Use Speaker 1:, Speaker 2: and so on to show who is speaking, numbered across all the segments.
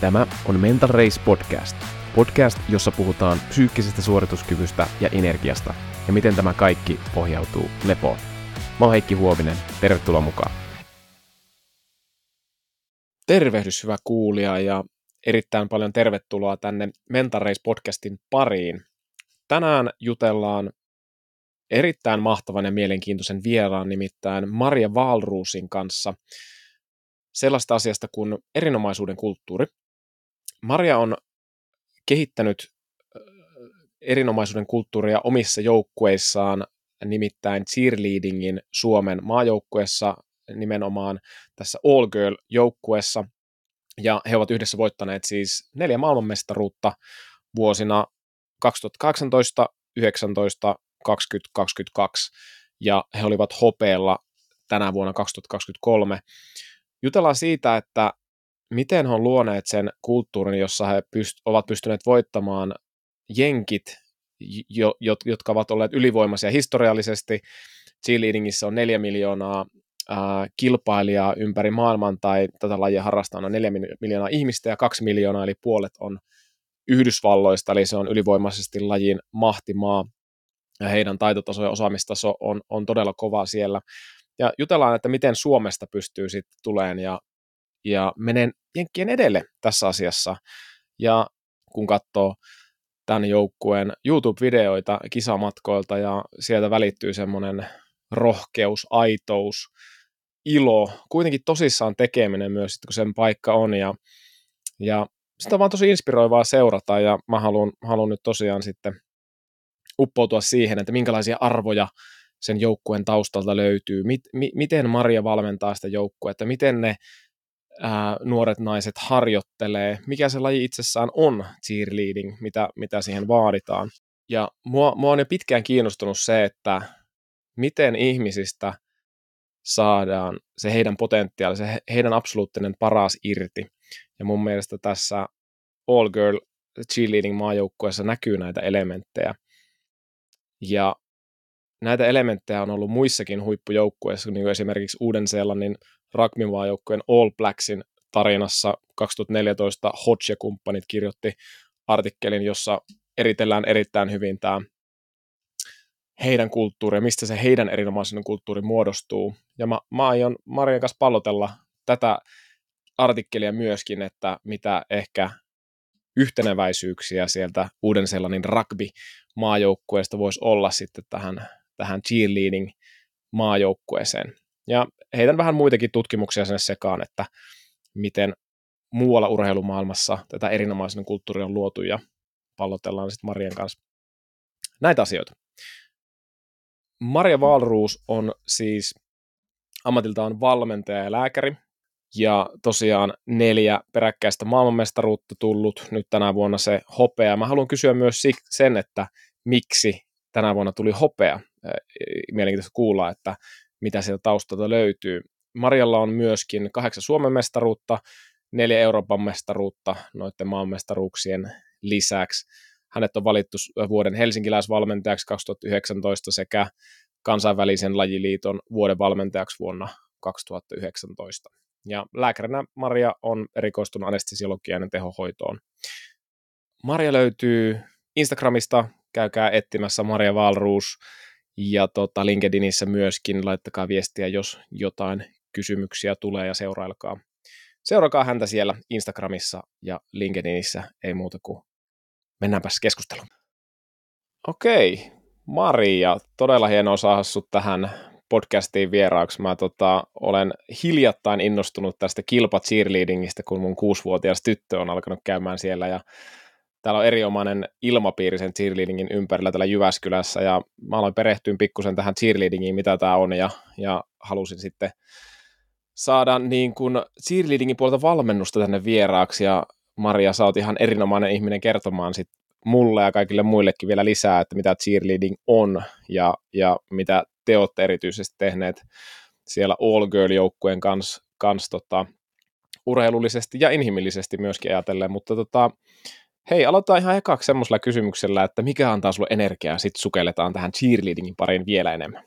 Speaker 1: Tämä on Mental Race Podcast. Podcast, jossa puhutaan psyykkisestä suorituskyvystä ja energiasta ja miten tämä kaikki pohjautuu lepoon. Mä oon Heikki Huovinen, tervetuloa mukaan.
Speaker 2: Tervehdys hyvä kuulija ja erittäin paljon tervetuloa tänne Mental Race Podcastin pariin. Tänään jutellaan erittäin mahtavan ja mielenkiintoisen vieraan, nimittäin Maria Valruusin kanssa sellaista asiasta kuin erinomaisuuden kulttuuri. Maria on kehittänyt erinomaisuuden kulttuuria omissa joukkueissaan, nimittäin cheerleadingin Suomen maajoukkueessa, nimenomaan tässä All Girl-joukkueessa, ja he ovat yhdessä voittaneet siis neljä maailmanmestaruutta vuosina 2018, 19, 2022, ja he olivat hopeella tänä vuonna 2023. Jutellaan siitä, että miten he on luoneet sen kulttuurin, jossa he pyst- ovat pystyneet voittamaan jenkit, jo, jotka ovat olleet ylivoimaisia historiallisesti. Cheerleadingissä on neljä miljoonaa ää, kilpailijaa ympäri maailman tai tätä lajia harrastaa on neljä miljoonaa ihmistä ja kaksi miljoonaa, eli puolet on Yhdysvalloista, eli se on ylivoimaisesti lajin mahtimaa ja heidän taitotaso ja osaamistaso on, on todella kova siellä. Ja jutellaan, että miten Suomesta pystyy sitten tuleen ja, ja menen jenkkien edelle tässä asiassa. Ja kun katsoo tämän joukkueen YouTube-videoita kisamatkoilta ja sieltä välittyy semmoinen rohkeus, aitous, ilo, kuitenkin tosissaan tekeminen myös, kun sen paikka on ja, ja sitä on vaan tosi inspiroivaa seurata ja mä haluan, haluan nyt tosiaan sitten uppoutua siihen, että minkälaisia arvoja sen joukkueen taustalta löytyy, mit, mi, miten Maria valmentaa sitä joukkuetta, miten ne ää, nuoret naiset harjoittelee, mikä se laji itsessään on cheerleading, mitä, mitä siihen vaaditaan. Ja mua, mua on jo pitkään kiinnostunut se, että miten ihmisistä saadaan se heidän potentiaali, se heidän absoluuttinen paras irti. Ja mun mielestä tässä All Girl cheerleading maajoukkueessa näkyy näitä elementtejä. Ja näitä elementtejä on ollut muissakin huippujoukkueissa, niin kuin esimerkiksi Uuden-Seelannin rugby-maajoukkueen All Blacksin tarinassa 2014 Hodge ja kumppanit kirjoitti artikkelin, jossa eritellään erittäin hyvin tämä heidän kulttuuri ja mistä se heidän erinomaisen kulttuuri muodostuu. Ja mä, mä aion Marian kanssa pallotella tätä artikkelia myöskin, että mitä ehkä yhteneväisyyksiä sieltä Uuden-Seelannin rugby-maajoukkueesta voisi olla sitten tähän, tähän cheerleading maajoukkueeseen. Ja heitän vähän muitakin tutkimuksia sinne sekaan, että miten muualla urheilumaailmassa tätä erinomaisen kulttuuria on luotu ja pallotellaan sitten Marian kanssa näitä asioita. Maria Valruus on siis ammatiltaan valmentaja ja lääkäri, ja tosiaan neljä peräkkäistä maailmanmestaruutta tullut, nyt tänä vuonna se hopea. Mä haluan kysyä myös sen, että miksi tänä vuonna tuli hopea. Mielenkiintoista kuulla, että mitä sieltä taustalta löytyy. Marjalla on myöskin kahdeksan Suomen mestaruutta, neljä Euroopan mestaruutta noiden maanmestaruuksien lisäksi. Hänet on valittu vuoden helsinkiläisvalmentajaksi 2019 sekä kansainvälisen lajiliiton vuoden valmentajaksi vuonna 2019. Ja lääkärinä Maria on erikoistunut anestesiologiaan ja tehohoitoon. Maria löytyy Instagramista, käykää etsimässä Maria Valruus ja tota LinkedInissä myöskin laittakaa viestiä, jos jotain kysymyksiä tulee ja seurailkaa. Seurakaa häntä siellä Instagramissa ja LinkedInissä, ei muuta kuin mennäänpäs keskusteluun. Okei, Maria, todella hienoa saada sut tähän podcastiin vieraaksi. Mä tota, olen hiljattain innostunut tästä kilpa cheerleadingistä, kun mun kuusivuotias tyttö on alkanut käymään siellä ja täällä on erinomainen ilmapiiri sen cheerleadingin ympärillä täällä Jyväskylässä ja mä aloin perehtyä pikkusen tähän cheerleadingiin, mitä tämä on ja, ja halusin sitten saada niin kuin cheerleadingin puolelta valmennusta tänne vieraaksi ja Maria, sä oot ihan erinomainen ihminen kertomaan sit mulle ja kaikille muillekin vielä lisää, että mitä cheerleading on ja, ja mitä te olette erityisesti tehneet siellä All Girl-joukkueen kanssa kans, tota, urheilullisesti ja inhimillisesti myöskin ajatellen, mutta tota, hei, aloitetaan ihan ekaksi semmoisella kysymyksellä, että mikä antaa sulle energiaa, sitten sukelletaan tähän cheerleadingin pariin vielä enemmän.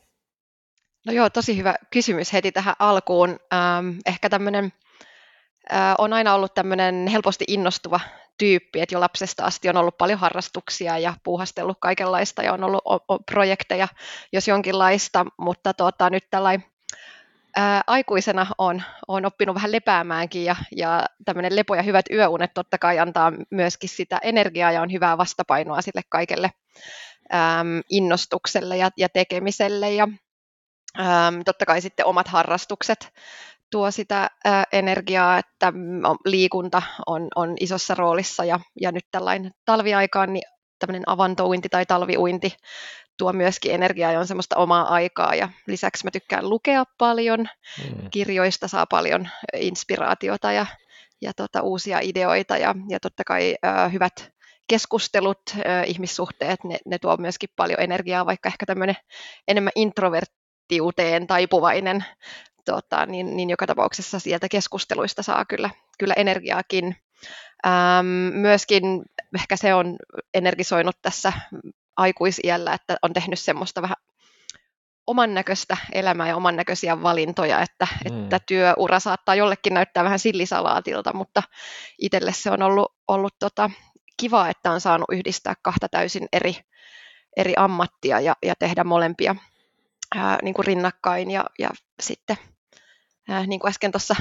Speaker 3: No joo, tosi hyvä kysymys heti tähän alkuun. Ähm, ehkä tämmöinen on aina ollut tämmöinen helposti innostuva tyyppi, että jo lapsesta asti on ollut paljon harrastuksia ja puuhastellut kaikenlaista ja on ollut projekteja, jos jonkinlaista, mutta tota, nyt tällainen ää, aikuisena on, on oppinut vähän lepäämäänkin ja, ja tämmöinen lepo ja hyvät yöunet totta kai antaa myöskin sitä energiaa ja on hyvää vastapainoa sille kaikelle äm, innostukselle ja, ja tekemiselle. Ja äm, totta kai sitten omat harrastukset tuo sitä ää, energiaa, että mm, liikunta on, on isossa roolissa ja, ja nyt tällainen talviaikaan niin tämmöinen avantouinti tai talviuinti tuo myöskin energiaa ja on semmoista omaa aikaa ja lisäksi mä tykkään lukea paljon, mm. kirjoista saa paljon inspiraatiota ja, ja tota, uusia ideoita ja, ja totta kai ää, hyvät keskustelut, ää, ihmissuhteet, ne, ne tuo myöskin paljon energiaa, vaikka ehkä tämmöinen enemmän introverttiuteen taipuvainen tota, niin, niin joka tapauksessa sieltä keskusteluista saa kyllä, kyllä energiaakin. Ähm, myöskin ehkä se on energisoinut tässä aikuisiällä, että on tehnyt semmoista vähän oman näköistä elämää ja oman näköisiä valintoja, että, mm. että työura saattaa jollekin näyttää vähän sillisalaatilta, mutta itselle se on ollut, ollut tota, kiva, että on saanut yhdistää kahta täysin eri, eri ammattia ja, ja tehdä molempia ää, niin kuin rinnakkain ja, ja sitten ää, niin kuin äsken tuossa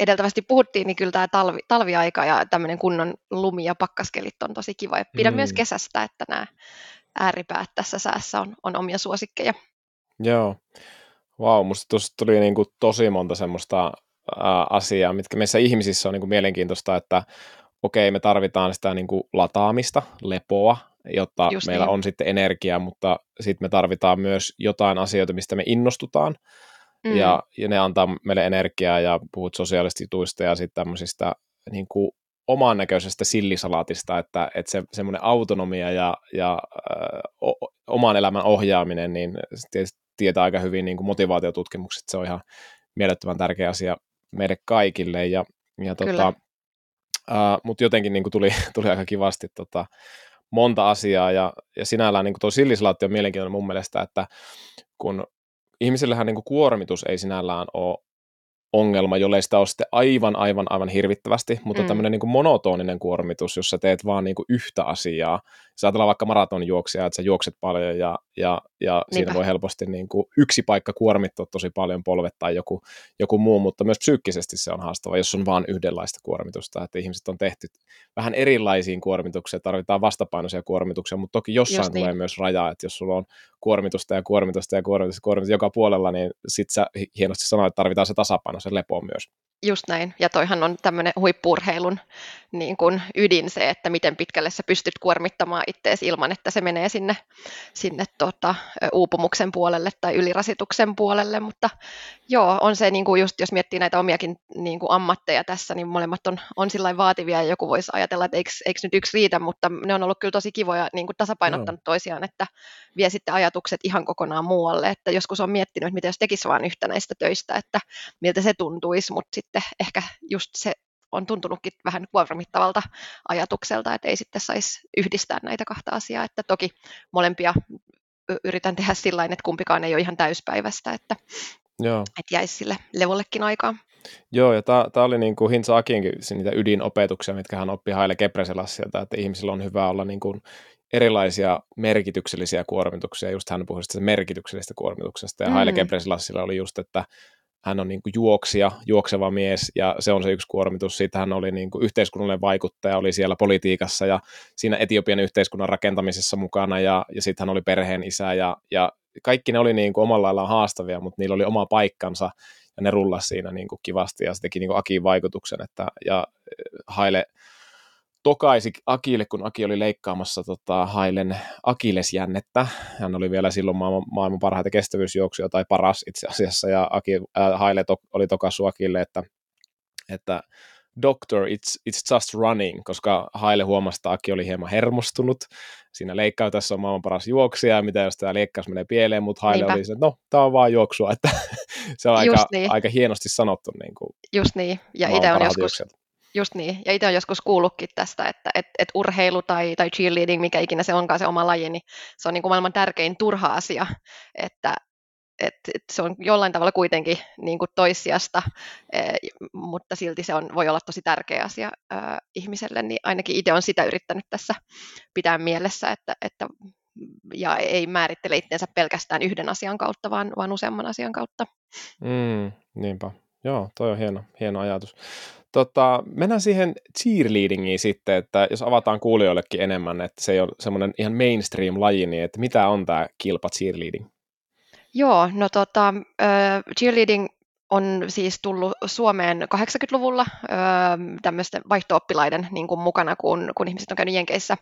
Speaker 3: edeltävästi puhuttiin, niin kyllä tämä talvi, talviaika ja tämmöinen kunnon lumi- ja pakkaskelit on tosi kiva. Ja pidän mm. myös kesästä, että nämä ääripäät tässä säässä on, on omia suosikkeja.
Speaker 2: Joo. Vau, wow, musta tuossa tuli niin kuin tosi monta semmoista ää, asiaa, mitkä meissä ihmisissä on niin kuin mielenkiintoista, että okei, me tarvitaan sitä niin kuin lataamista, lepoa, jotta Just meillä niin. on sitten energiaa, mutta sitten me tarvitaan myös jotain asioita, mistä me innostutaan, mm. ja, ja ne antaa meille energiaa, ja puhut sosiaalisista jutuista ja sitten tämmöisistä niin kuin oman näköisestä sillisalaatista, että, että se, semmoinen autonomia ja, ja ö, o, oman elämän ohjaaminen, niin tietää aika hyvin niin kuin motivaatiotutkimukset, se on ihan mielettömän tärkeä asia meille kaikille, ja, ja tota, mutta jotenkin niin kuin tuli, tuli aika kivasti tota, monta asiaa, ja, ja sinällään niin kuin tuo sillisalaatti on mielenkiintoinen mun mielestä, että kun ihmisillähän niin kuin kuormitus ei sinällään ole ongelma, jollei sitä ole sitten aivan, aivan, aivan hirvittävästi, mutta mm. tämmöinen niin monotoninen kuormitus, jossa teet vaan niin kuin yhtä asiaa. Jos ajatellaan vaikka maratonjuoksia, että sä juokset paljon ja, ja, ja siinä voi helposti niin kuin yksi paikka kuormittua tosi paljon, polvet tai joku, joku muu, mutta myös psyykkisesti se on haastava, jos on vain yhdenlaista kuormitusta, että ihmiset on tehty vähän erilaisiin kuormituksiin, tarvitaan vastapainoisia kuormituksia, mutta toki jossain Just tulee niin. myös raja, että jos sulla on kuormitusta ja kuormitusta ja kuormitusta, kuormitusta joka puolella, niin sit sä hienosti sanoit, että tarvitaan se tasapaino, se lepo myös.
Speaker 3: Just näin, ja toihan on tämmöinen huippurheilun niin kuin ydin se, että miten pitkälle sä pystyt kuormittamaan ittees ilman, että se menee sinne, sinne tota, uupumuksen puolelle tai ylirasituksen puolelle, mutta joo, on se niin kuin just, jos miettii näitä omiakin niin kuin ammatteja tässä, niin molemmat on, on sillä vaativia, ja joku voisi ajatella, että eikö, eikö nyt yksi riitä, mutta ne on ollut kyllä tosi kivoja niin kuin tasapainottanut no. toisiaan, että vie sitten ajatukset ihan kokonaan muualle, että joskus on miettinyt, että mitä jos tekisi vain yhtä näistä töistä, että miltä se tuntuisi, mutta sitten ehkä just se on tuntunutkin vähän kuormittavalta ajatukselta, että ei sitten saisi yhdistää näitä kahta asiaa, että toki molempia yritän tehdä sillä että kumpikaan ei ole ihan täyspäivästä, että, Joo. että jäisi sille levollekin aikaa.
Speaker 2: Joo, ja tämä oli niin kuin Hintsa Akinkin niitä ydinopetuksia, mitkä hän oppi Haile Gebreselassilta, että ihmisillä on hyvä olla niin kuin erilaisia merkityksellisiä kuormituksia, just hän puhui merkityksellisestä kuormituksesta, ja mm. Haile Gebrselasilla oli just, että hän on niin kuin juoksija, juokseva mies, ja se on se yksi kuormitus. Siitä hän oli niin kuin yhteiskunnallinen vaikuttaja, oli siellä politiikassa ja siinä Etiopian yhteiskunnan rakentamisessa mukana, ja, ja sitten hän oli perheen isä, ja, ja kaikki ne oli niin kuin omalla laillaan haastavia, mutta niillä oli oma paikkansa, ja ne rullasi siinä niin kuin kivasti, ja se teki niin kuin Akin vaikutuksen, että, ja Haile tokaisi Akille, kun Aki oli leikkaamassa tota, Hailen akilesjännettä. Hän oli vielä silloin maailman, maailman parhaita kestävyysjuoksuja, tai paras itse asiassa, ja Aki, äh, Haile to, oli tokassu Akille, että, että doctor, it's, it's just running, koska Haile huomasi, että Aki oli hieman hermostunut. Siinä leikkautessa on maailman paras juoksija, mitä jos tämä leikkaus menee pieleen, mutta Haile Niinpä. oli se, että no, tämä on vaan juoksua, että se on aika, niin. aika hienosti sanottu. Niin kuin
Speaker 3: Just niin, ja itse on joskus, juoksia Just niin, ja itse olen joskus kuullutkin tästä, että et, et urheilu tai, tai cheerleading, mikä ikinä se onkaan se oma laji, niin se on niin kuin maailman tärkein turha asia, että et, et se on jollain tavalla kuitenkin niin kuin toissijasta, e, mutta silti se on, voi olla tosi tärkeä asia ää, ihmiselle, niin ainakin itse on sitä yrittänyt tässä pitää mielessä, että, että ja ei määrittele itseensä pelkästään yhden asian kautta, vaan, vaan useamman asian kautta.
Speaker 2: Mm, niinpä. Joo, toi on hieno, hieno ajatus. Tota, mennään siihen cheerleadingiin sitten, että jos avataan kuulijoillekin enemmän, että se ei ole semmoinen ihan mainstream-laji, niin että mitä on tämä kilpa cheerleading?
Speaker 3: Joo, no tota, cheerleading on siis tullut Suomeen 80-luvulla tämmöisten vaihto-oppilaiden niin kuin mukana, kun, kun ihmiset on käynyt Jenkeissä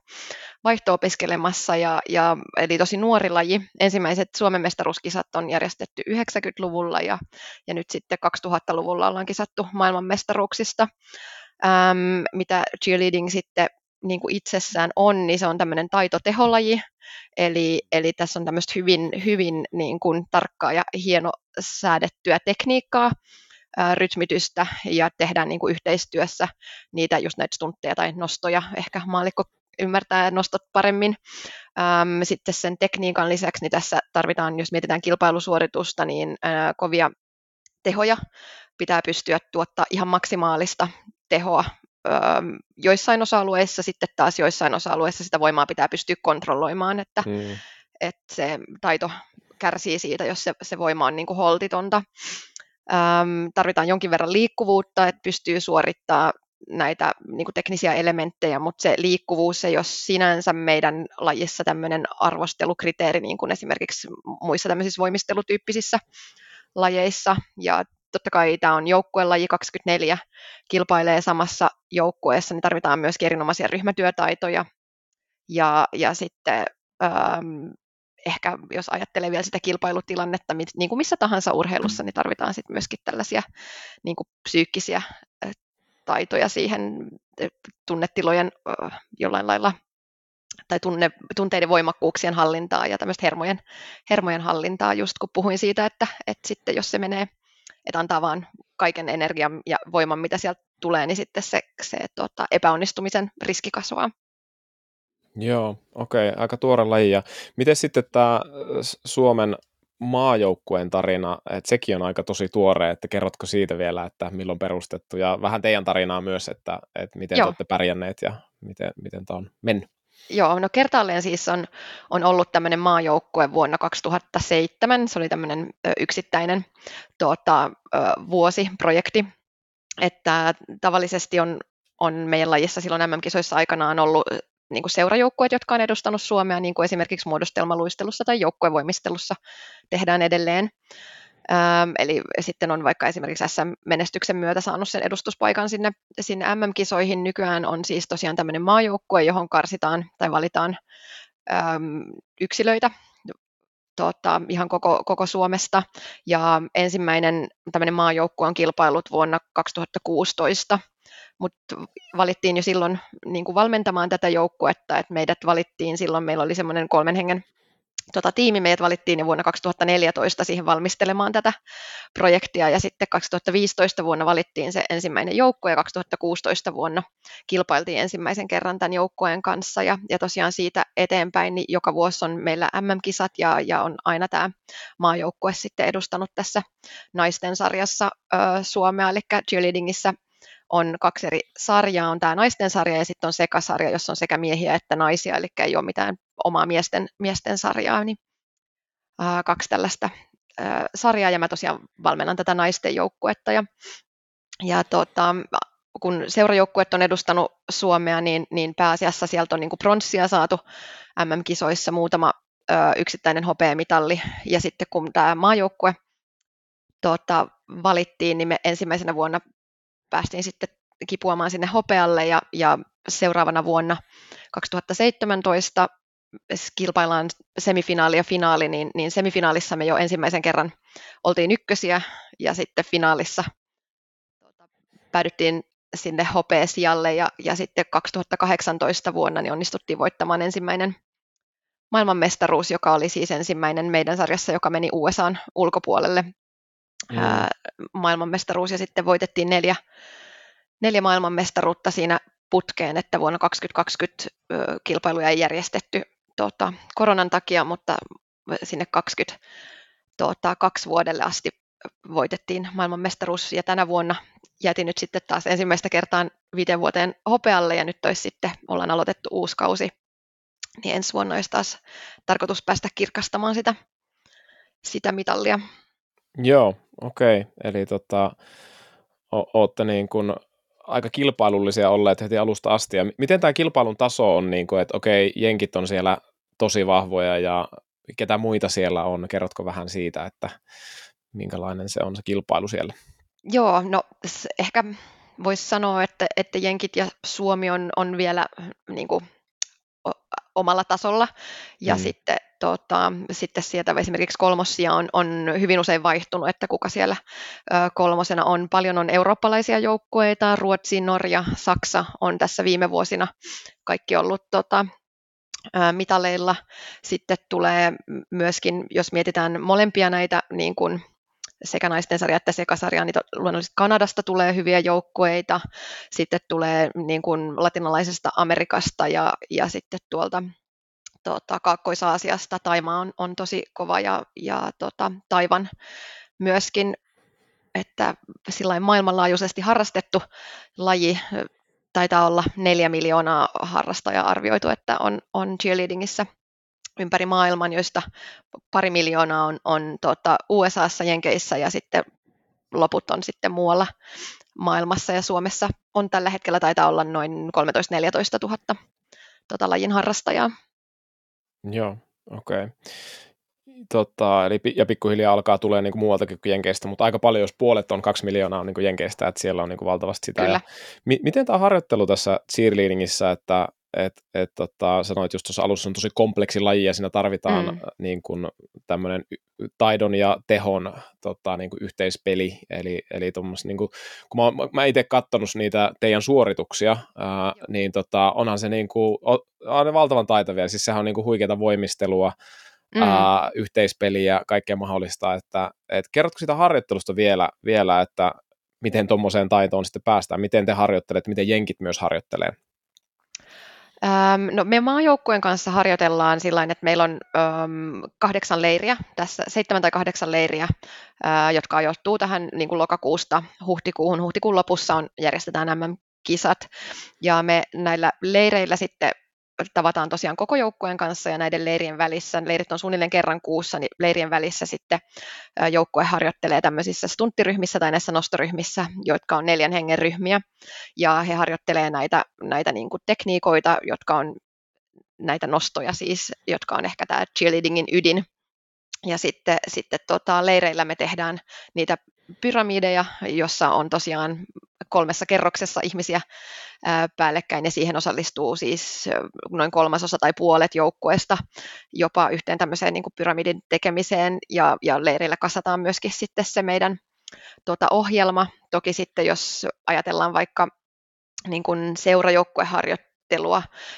Speaker 3: vaihto-opiskelemassa, ja, ja, eli tosi nuori laji. Ensimmäiset Suomen mestaruuskisat on järjestetty 90-luvulla, ja, ja nyt sitten 2000-luvulla ollaan kisattu maailmanmestaruuksista. Ähm, mitä cheerleading sitten niin kuin itsessään on, niin se on tämmöinen taitoteholaji, eli, eli tässä on tämmöistä hyvin, hyvin niin kuin tarkkaa ja hieno säädettyä tekniikkaa, ää, rytmitystä ja tehdään niin kuin yhteistyössä niitä just näitä stuntteja tai nostoja, ehkä maalikko ymmärtää nostot paremmin. Sitten sen tekniikan lisäksi niin tässä tarvitaan, jos mietitään kilpailusuoritusta, niin kovia tehoja. Pitää pystyä tuottaa ihan maksimaalista tehoa joissain osa-alueissa, sitten taas joissain osa-alueissa sitä voimaa pitää pystyä kontrolloimaan, että, mm. että se taito kärsii siitä, jos se, se voima on niin kuin holtitonta. Ähm, tarvitaan jonkin verran liikkuvuutta, että pystyy suorittamaan näitä niin kuin teknisiä elementtejä, mutta se liikkuvuus ei ole sinänsä meidän lajissa tämmöinen arvostelukriteeri, niin kuin esimerkiksi muissa tämmöisissä voimistelutyyppisissä lajeissa. Ja totta kai tämä on joukkuelaji 24, kilpailee samassa joukkueessa, niin tarvitaan myös erinomaisia ryhmätyötaitoja. Ja, ja sitten ähm, ehkä jos ajattelee vielä sitä kilpailutilannetta, niin kuin missä tahansa urheilussa, niin tarvitaan sitten myöskin tällaisia niin kuin psyykkisiä taitoja siihen tunnetilojen jollain lailla tai tunne, tunteiden voimakkuuksien hallintaa ja tämmöistä hermojen, hermojen hallintaa, just kun puhuin siitä, että, että sitten jos se menee että antaa vaan kaiken energian ja voiman, mitä sieltä tulee, niin sitten se, se tota, epäonnistumisen riski kasvaa.
Speaker 2: Joo, okei, okay, aika tuore laji. Ja miten sitten tämä Suomen maajoukkueen tarina, että sekin on aika tosi tuore, että kerrotko siitä vielä, että milloin perustettu ja vähän teidän tarinaa myös, että, että miten Joo. olette pärjänneet ja miten, miten tämä on mennyt.
Speaker 3: Joo, no kertaalleen siis on, on ollut tämmöinen maajoukkue vuonna 2007. Se oli tämmöinen yksittäinen tuota, vuosiprojekti, että tavallisesti on, on meidän lajissa silloin MM-kisoissa aikanaan ollut niin kuin seurajoukkueet, jotka on edustanut Suomea, niin kuin esimerkiksi muodostelmaluistelussa tai joukkuevoimistelussa tehdään edelleen. Ähm, eli sitten on vaikka esimerkiksi SM-menestyksen myötä saanut sen edustuspaikan sinne, sinne MM-kisoihin. Nykyään on siis tosiaan tämmöinen maajoukkue, johon karsitaan tai valitaan ähm, yksilöitä tota, ihan koko, koko Suomesta. Ja ensimmäinen tämmöinen maajoukkue on kilpailut vuonna 2016, mutta valittiin jo silloin niin valmentamaan tätä joukkuetta, että meidät valittiin silloin, meillä oli semmoinen kolmen hengen tota, tiimi meidät valittiin jo vuonna 2014 siihen valmistelemaan tätä projektia ja sitten 2015 vuonna valittiin se ensimmäinen joukko ja 2016 vuonna kilpailtiin ensimmäisen kerran tämän joukkueen kanssa. Ja, ja tosiaan siitä eteenpäin niin joka vuosi on meillä MM-kisat ja, ja on aina tämä maajoukkue sitten edustanut tässä naisten sarjassa ö, Suomea, eli cheerleadingissä on kaksi eri sarjaa, on tämä naisten sarja ja sitten on sekasarja, jossa on sekä miehiä että naisia, eli ei ole mitään omaa miesten, miesten sarjaa, niin ää, kaksi tällaista ää, sarjaa, ja mä tosiaan valmennan tätä naisten joukkuetta, ja, ja tota, kun seurajoukkuet on edustanut Suomea, niin, niin pääasiassa sieltä on niin kuin pronssia saatu MM-kisoissa muutama ö, yksittäinen hopeamitalli, ja sitten kun tämä maajoukkue tota, valittiin, niin me ensimmäisenä vuonna päästiin sitten kipuamaan sinne hopealle ja, ja seuraavana vuonna 2017 kilpaillaan semifinaali ja finaali, niin, niin semifinaalissa me jo ensimmäisen kerran oltiin ykkösiä ja sitten finaalissa tuota, päädyttiin sinne hopeesijalle ja, ja sitten 2018 vuonna niin onnistuttiin voittamaan ensimmäinen maailmanmestaruus, joka oli siis ensimmäinen meidän sarjassa, joka meni USAn ulkopuolelle mm. ää, maailmanmestaruus ja sitten voitettiin neljä, neljä maailmanmestaruutta siinä putkeen, että vuonna 2020 kilpailuja ei järjestetty tuota, koronan takia, mutta sinne 20 tuota, kaksi vuodelle asti voitettiin maailmanmestaruus ja tänä vuonna jätin nyt sitten taas ensimmäistä kertaa viiden vuoteen hopealle ja nyt olisi sitten, ollaan aloitettu uusi kausi, niin ensi vuonna olisi taas tarkoitus päästä kirkastamaan sitä, sitä mitallia.
Speaker 2: Joo, okei. Okay. Eli tota, olette niin kuin aika kilpailullisia olleet heti alusta asti. Ja miten tämä kilpailun taso on, niin kuin, että okei, jenkit on siellä tosi vahvoja ja ketä muita siellä on? Kerrotko vähän siitä, että minkälainen se on se kilpailu siellä?
Speaker 3: Joo, no ehkä voisi sanoa, että, että jenkit ja Suomi on, on vielä niin kuin, omalla tasolla. Ja mm. sitten, tota, sitten sieltä esimerkiksi kolmossia on, on hyvin usein vaihtunut, että kuka siellä kolmosena on. Paljon on eurooppalaisia joukkueita, Ruotsi, Norja, Saksa on tässä viime vuosina kaikki ollut tota, mitaleilla. Sitten tulee myöskin, jos mietitään molempia näitä niin kuin sekä naisten sarja että sekasarja, niin luonnollisesti Kanadasta tulee hyviä joukkueita, sitten tulee niin kuin latinalaisesta Amerikasta ja, ja sitten tuolta tota, Kaakkois-Aasiasta Taima on, on tosi kova ja, ja tota, Taivan myöskin, että sillä maailmanlaajuisesti harrastettu laji taitaa olla neljä miljoonaa harrastajaa arvioitu, että on, on cheerleadingissä ympäri maailman, joista pari miljoonaa on, on tota, USAssa, Jenkeissä ja sitten loput on sitten muualla maailmassa ja Suomessa on tällä hetkellä taitaa olla noin 13-14 000 tota, lajin harrastajaa.
Speaker 2: Joo, okei. Okay. Tota, eli, ja pikkuhiljaa alkaa tulee niin kuin muualtakin kuin Jenkeistä, mutta aika paljon, jos puolet on kaksi miljoonaa on niin kuin Jenkeistä, että siellä on niin kuin valtavasti sitä. Kyllä. Ja, mi, miten tämä harjoittelu tässä cheerleadingissä, että et, et, tota, sanoit just tuossa alussa on tosi kompleksi laji ja siinä tarvitaan mm. niin kuin tämmöinen taidon ja tehon tota, niin kuin yhteispeli, eli, eli niin kuin, kun mä, mä itse katsonut niitä teidän suorituksia, ää, niin tota, onhan se niin kuin, on, on valtavan taitavia, siis sehän on niin kuin huikeata voimistelua, mm. ää, yhteispeliä ja kaikkea mahdollista, että et kerrotko sitä harjoittelusta vielä, vielä että miten tuommoiseen taitoon sitten päästään, miten te harjoittelette, miten jenkit myös harjoittelee?
Speaker 3: No, me maajoukkueen kanssa harjoitellaan sillä että meillä on äm, kahdeksan leiriä, tässä seitsemän tai kahdeksan leiriä, ää, jotka ajoittuu tähän niin kuin lokakuusta huhtikuuhun. Huhtikuun lopussa on, järjestetään MM-kisat, ja me näillä leireillä sitten tavataan tosiaan koko joukkueen kanssa ja näiden leirien välissä, leirit on suunnilleen kerran kuussa, niin leirien välissä sitten joukkue harjoittelee tämmöisissä stunttiryhmissä tai näissä nostoryhmissä, jotka on neljän hengen ryhmiä, ja he harjoittelee näitä, näitä niin kuin tekniikoita, jotka on näitä nostoja siis, jotka on ehkä tämä cheerleadingin ydin, ja sitten, sitten tota, leireillä me tehdään niitä pyramideja, jossa on tosiaan kolmessa kerroksessa ihmisiä päällekkäin ja siihen osallistuu siis noin kolmasosa tai puolet joukkueesta jopa yhteen tämmöiseen niin kuin pyramidin tekemiseen ja, ja leirillä kasataan myöskin sitten se meidän tuota, ohjelma. Toki sitten jos ajatellaan vaikka niin kuin seurajoukkueharjoittelua,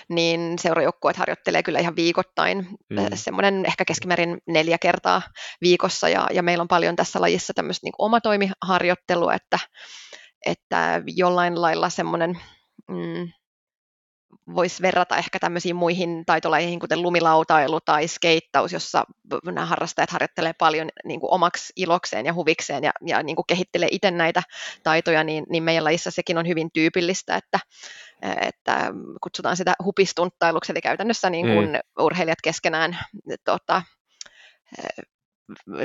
Speaker 3: niin seurajoukkueet harjoittelee kyllä ihan viikoittain, mm. semmoinen ehkä keskimäärin neljä kertaa viikossa, ja, ja meillä on paljon tässä lajissa tämmöistä niin omatoimiharjoittelua, että, että jollain lailla semmoinen mm, voisi verrata ehkä tämmöisiin muihin taitolajeihin, kuten lumilautailu tai skeittaus, jossa nämä harrastajat harjoittelee paljon niin kuin omaksi ilokseen ja huvikseen ja, ja niin kuin kehittelee itse näitä taitoja, niin, niin meidän lajissa sekin on hyvin tyypillistä, että, että kutsutaan sitä hupistunttailuksi, eli käytännössä niin kuin mm. urheilijat keskenään tota,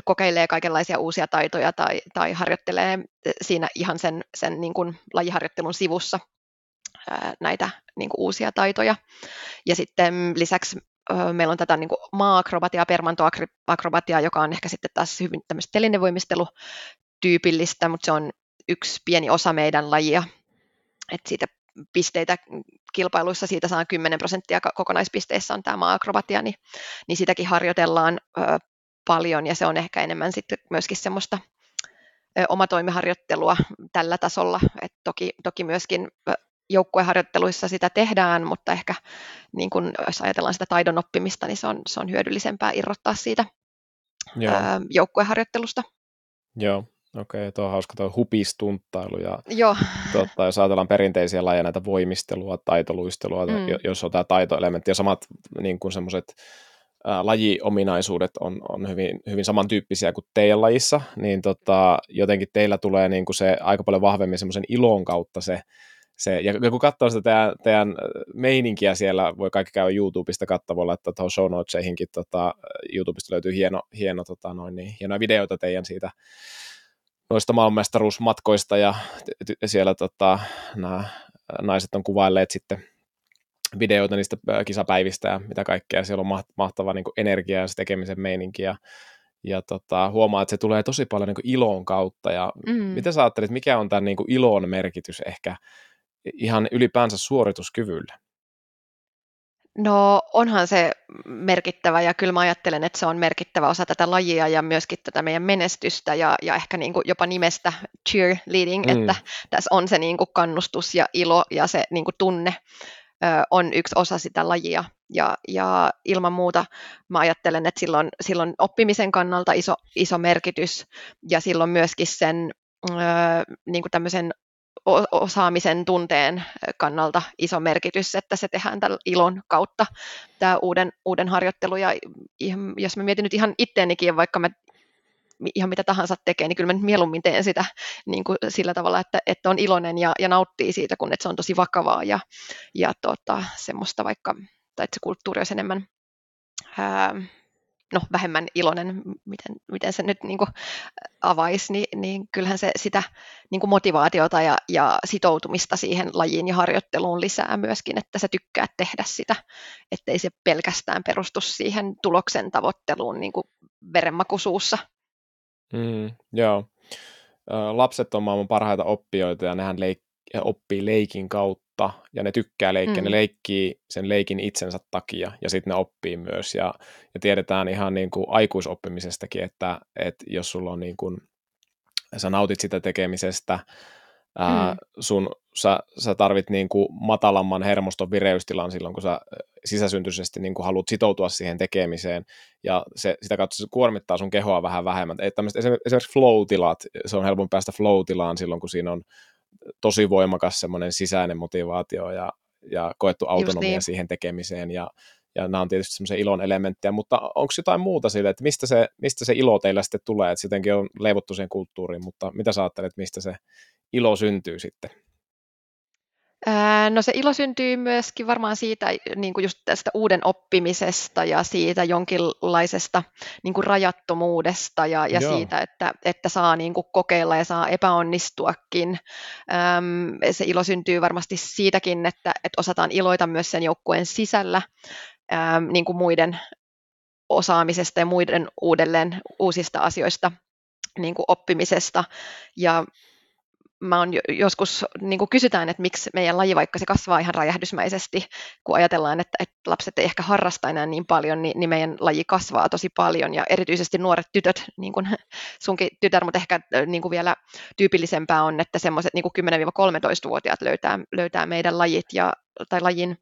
Speaker 3: kokeilee kaikenlaisia uusia taitoja tai, tai harjoittelee siinä ihan sen, sen niin kuin lajiharjoittelun sivussa näitä niin kuin uusia taitoja. Ja sitten lisäksi meillä on tätä niin maa-akrobatiaa, permantoakrobatiaa, joka on ehkä sitten taas hyvin tämmöistä tyypillistä, mutta se on yksi pieni osa meidän lajia. että siitä pisteitä kilpailuissa siitä saa 10 prosenttia kokonaispisteissä on tämä maa-akrobatia, niin, niin sitäkin harjoitellaan ö, paljon ja se on ehkä enemmän sitten myöskin semmoista ö, omatoimiharjoittelua tällä tasolla. Et toki, toki myöskin joukkueharjoitteluissa sitä tehdään, mutta ehkä niin kun, jos ajatellaan sitä taidon oppimista, niin se on, se on hyödyllisempää irrottaa siitä Joo. Ää, joukkueharjoittelusta.
Speaker 2: Joo, okei, okay, tuo on hauska tuo hupistunttailu. Ja, Joo. Totta, jos ajatellaan perinteisiä lajeja, näitä voimistelua, taitoluistelua, mm. jos on tämä taitoelementti ja samat niin kuin semmoiset ää, lajiominaisuudet on, on hyvin, hyvin samantyyppisiä kuin teidän lajissa, niin tota, jotenkin teillä tulee niin kuin se aika paljon vahvemmin semmoisen ilon kautta se, se, ja kun katsoo sitä teidän, teidän meininkiä siellä, voi kaikki käydä YouTubesta katsoa, voi laittaa tuohon show notesihinkin, tota, YouTubesta löytyy hieno, hieno tota, noin, niin, hienoja videoita teidän siitä noista maailmanmestaruusmatkoista, ja siellä tota, nämä naiset on kuvailleet sitten videoita niistä kisapäivistä ja mitä kaikkea. Siellä on mahtava niin energia ja se tekemisen meininki ja, ja tota, huomaa, että se tulee tosi paljon niin ilon kautta. Ja mm. Miten sä ajattelit, mikä on tämän niin ilon merkitys ehkä ihan ylipäänsä suorituskyvylle?
Speaker 3: No onhan se merkittävä ja kyllä mä ajattelen, että se on merkittävä osa tätä lajia ja myöskin tätä meidän menestystä ja, ja ehkä niin kuin jopa nimestä cheerleading, mm. että tässä on se niin kuin kannustus ja ilo ja se niin kuin tunne on yksi osa sitä lajia. Ja, ja ilman muuta mä ajattelen, että silloin, silloin oppimisen kannalta iso, iso merkitys ja silloin myöskin sen niin kuin tämmöisen osaamisen tunteen kannalta iso merkitys, että se tehdään tällä ilon kautta, tämä uuden, uuden harjoittelu. Ja jos mä mietin nyt ihan itteenikin, vaikka mä ihan mitä tahansa tekee, niin kyllä mä mieluummin teen sitä niin kuin sillä tavalla, että, että on iloinen ja, ja nauttii siitä, kun että se on tosi vakavaa ja, ja tota, semmoista vaikka, tai että se kulttuuri olisi enemmän ää, no, vähemmän iloinen, miten, miten se nyt niin kuin avaisi, niin, niin kyllähän se sitä niin kuin motivaatiota ja, ja sitoutumista siihen lajiin ja harjoitteluun lisää myöskin, että sä tykkää tehdä sitä, ettei se pelkästään perustu siihen tuloksen tavoitteluun niin kuin verenmakuisuussa.
Speaker 2: Mm, joo. Lapset on maailman parhaita oppijoita ja nehän leik- oppii leikin kautta ja ne tykkää leikkiä. Mm. Ne leikkii sen leikin itsensä takia ja sitten ne oppii myös. Ja, ja tiedetään ihan niin kuin aikuisoppimisestakin, että, että jos sulla on niin kuin, sä nautit sitä tekemisestä, ää, mm. sun, sä, sä tarvit niin kuin matalamman hermoston vireystilan silloin, kun sä sisäsyntyisesti niin kuin haluat sitoutua siihen tekemiseen, ja se, sitä kautta se kuormittaa sun kehoa vähän vähemmän. Et esimerkiksi flow-tilat, se on helpompi päästä flow-tilaan silloin, kun siinä on tosi voimakas semmoinen sisäinen motivaatio ja, ja koettu autonomia niin. siihen tekemiseen, ja, ja nämä on tietysti semmoisia ilon elementtejä, mutta onko jotain muuta sille, että mistä se, mistä se ilo teillä sitten tulee, että se jotenkin on leivottu siihen kulttuuriin, mutta mitä sä ajattelet, mistä se ilo syntyy sitten?
Speaker 3: No se ilo syntyy myöskin varmaan siitä niin kuin just tästä uuden oppimisesta ja siitä jonkinlaisesta niin kuin rajattomuudesta ja, ja siitä, että, että saa niin kuin kokeilla ja saa epäonnistuakin. Se ilo syntyy varmasti siitäkin, että, että osataan iloita myös sen joukkueen sisällä niin kuin muiden osaamisesta ja muiden uudelleen uusista asioista niin kuin oppimisesta. Ja mä on joskus niin kuin kysytään, että miksi meidän laji, vaikka se kasvaa ihan räjähdysmäisesti, kun ajatellaan, että, että lapset ei ehkä harrasta enää niin paljon, niin, niin meidän laji kasvaa tosi paljon. Ja erityisesti nuoret tytöt, niin kuin sunkin tytär, mutta ehkä niin kuin vielä tyypillisempää on, että semmoiset niin 10-13-vuotiaat löytää, löytää meidän lajit ja, tai lajin.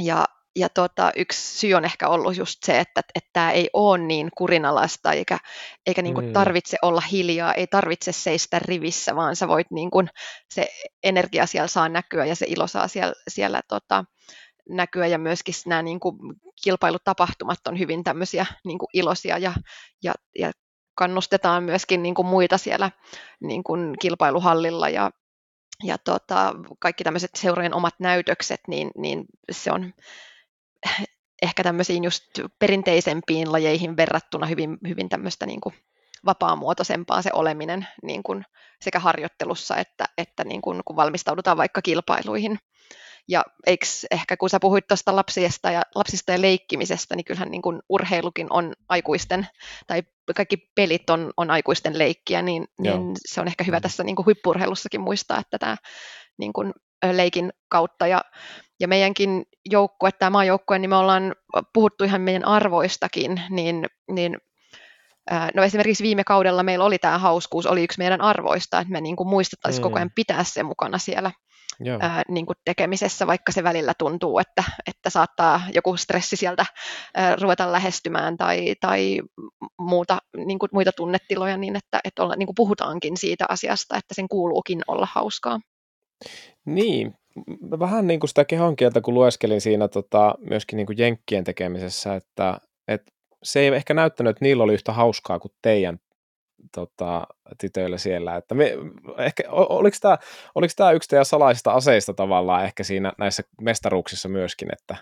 Speaker 3: Ja ja tota, yksi syy on ehkä ollut just se, että, että tämä ei ole niin kurinalaista eikä, eikä niin kuin mm. tarvitse olla hiljaa, ei tarvitse seistä rivissä, vaan sä voit niin kuin, se energia siellä saa näkyä ja se ilo saa siellä, siellä tota, näkyä ja myöskin nämä niin kuin kilpailutapahtumat on hyvin tämmöisiä niin kuin iloisia ja, ja, ja kannustetaan myöskin niin kuin muita siellä niin kuin kilpailuhallilla ja, ja tota, kaikki tämmöiset seurojen omat näytökset, niin, niin se on ehkä tämmöisiin just perinteisempiin lajeihin verrattuna hyvin, hyvin tämmöistä niin kuin vapaamuotoisempaa se oleminen niin kuin sekä harjoittelussa että, että niin kuin, kun valmistaudutaan vaikka kilpailuihin. Ja eikö ehkä kun sä puhuit tuosta lapsista ja, lapsista ja leikkimisestä, niin kyllähän niin kuin urheilukin on aikuisten, tai kaikki pelit on, on aikuisten leikkiä, niin, niin se on ehkä hyvä mm. tässä niin kuin huippurheilussakin muistaa, että tämä niin kuin leikin kautta ja ja meidänkin joukkue, tämä maajoukkue, niin me ollaan puhuttu ihan meidän arvoistakin, niin, niin No esimerkiksi viime kaudella meillä oli tämä hauskuus, oli yksi meidän arvoista, että me niin kuin muistettaisiin mm. koko ajan pitää se mukana siellä ää, niin kuin tekemisessä, vaikka se välillä tuntuu, että, että saattaa joku stressi sieltä ää, ruveta lähestymään tai, tai muuta, niin kuin muita tunnetiloja, niin että, että olla, niin kuin puhutaankin siitä asiasta, että sen kuuluukin olla hauskaa.
Speaker 2: Niin, vähän niin kuin sitä kehonkieltä, kun lueskelin siinä tota, myöskin niin kuin jenkkien tekemisessä, että, että se ei ehkä näyttänyt, että niillä oli yhtä hauskaa kuin teidän tota, tytöillä siellä. Että me, ehkä, oliko, tämä, oliko tämä yksi teidän salaisista aseista tavallaan ehkä siinä näissä mestaruuksissa myöskin, että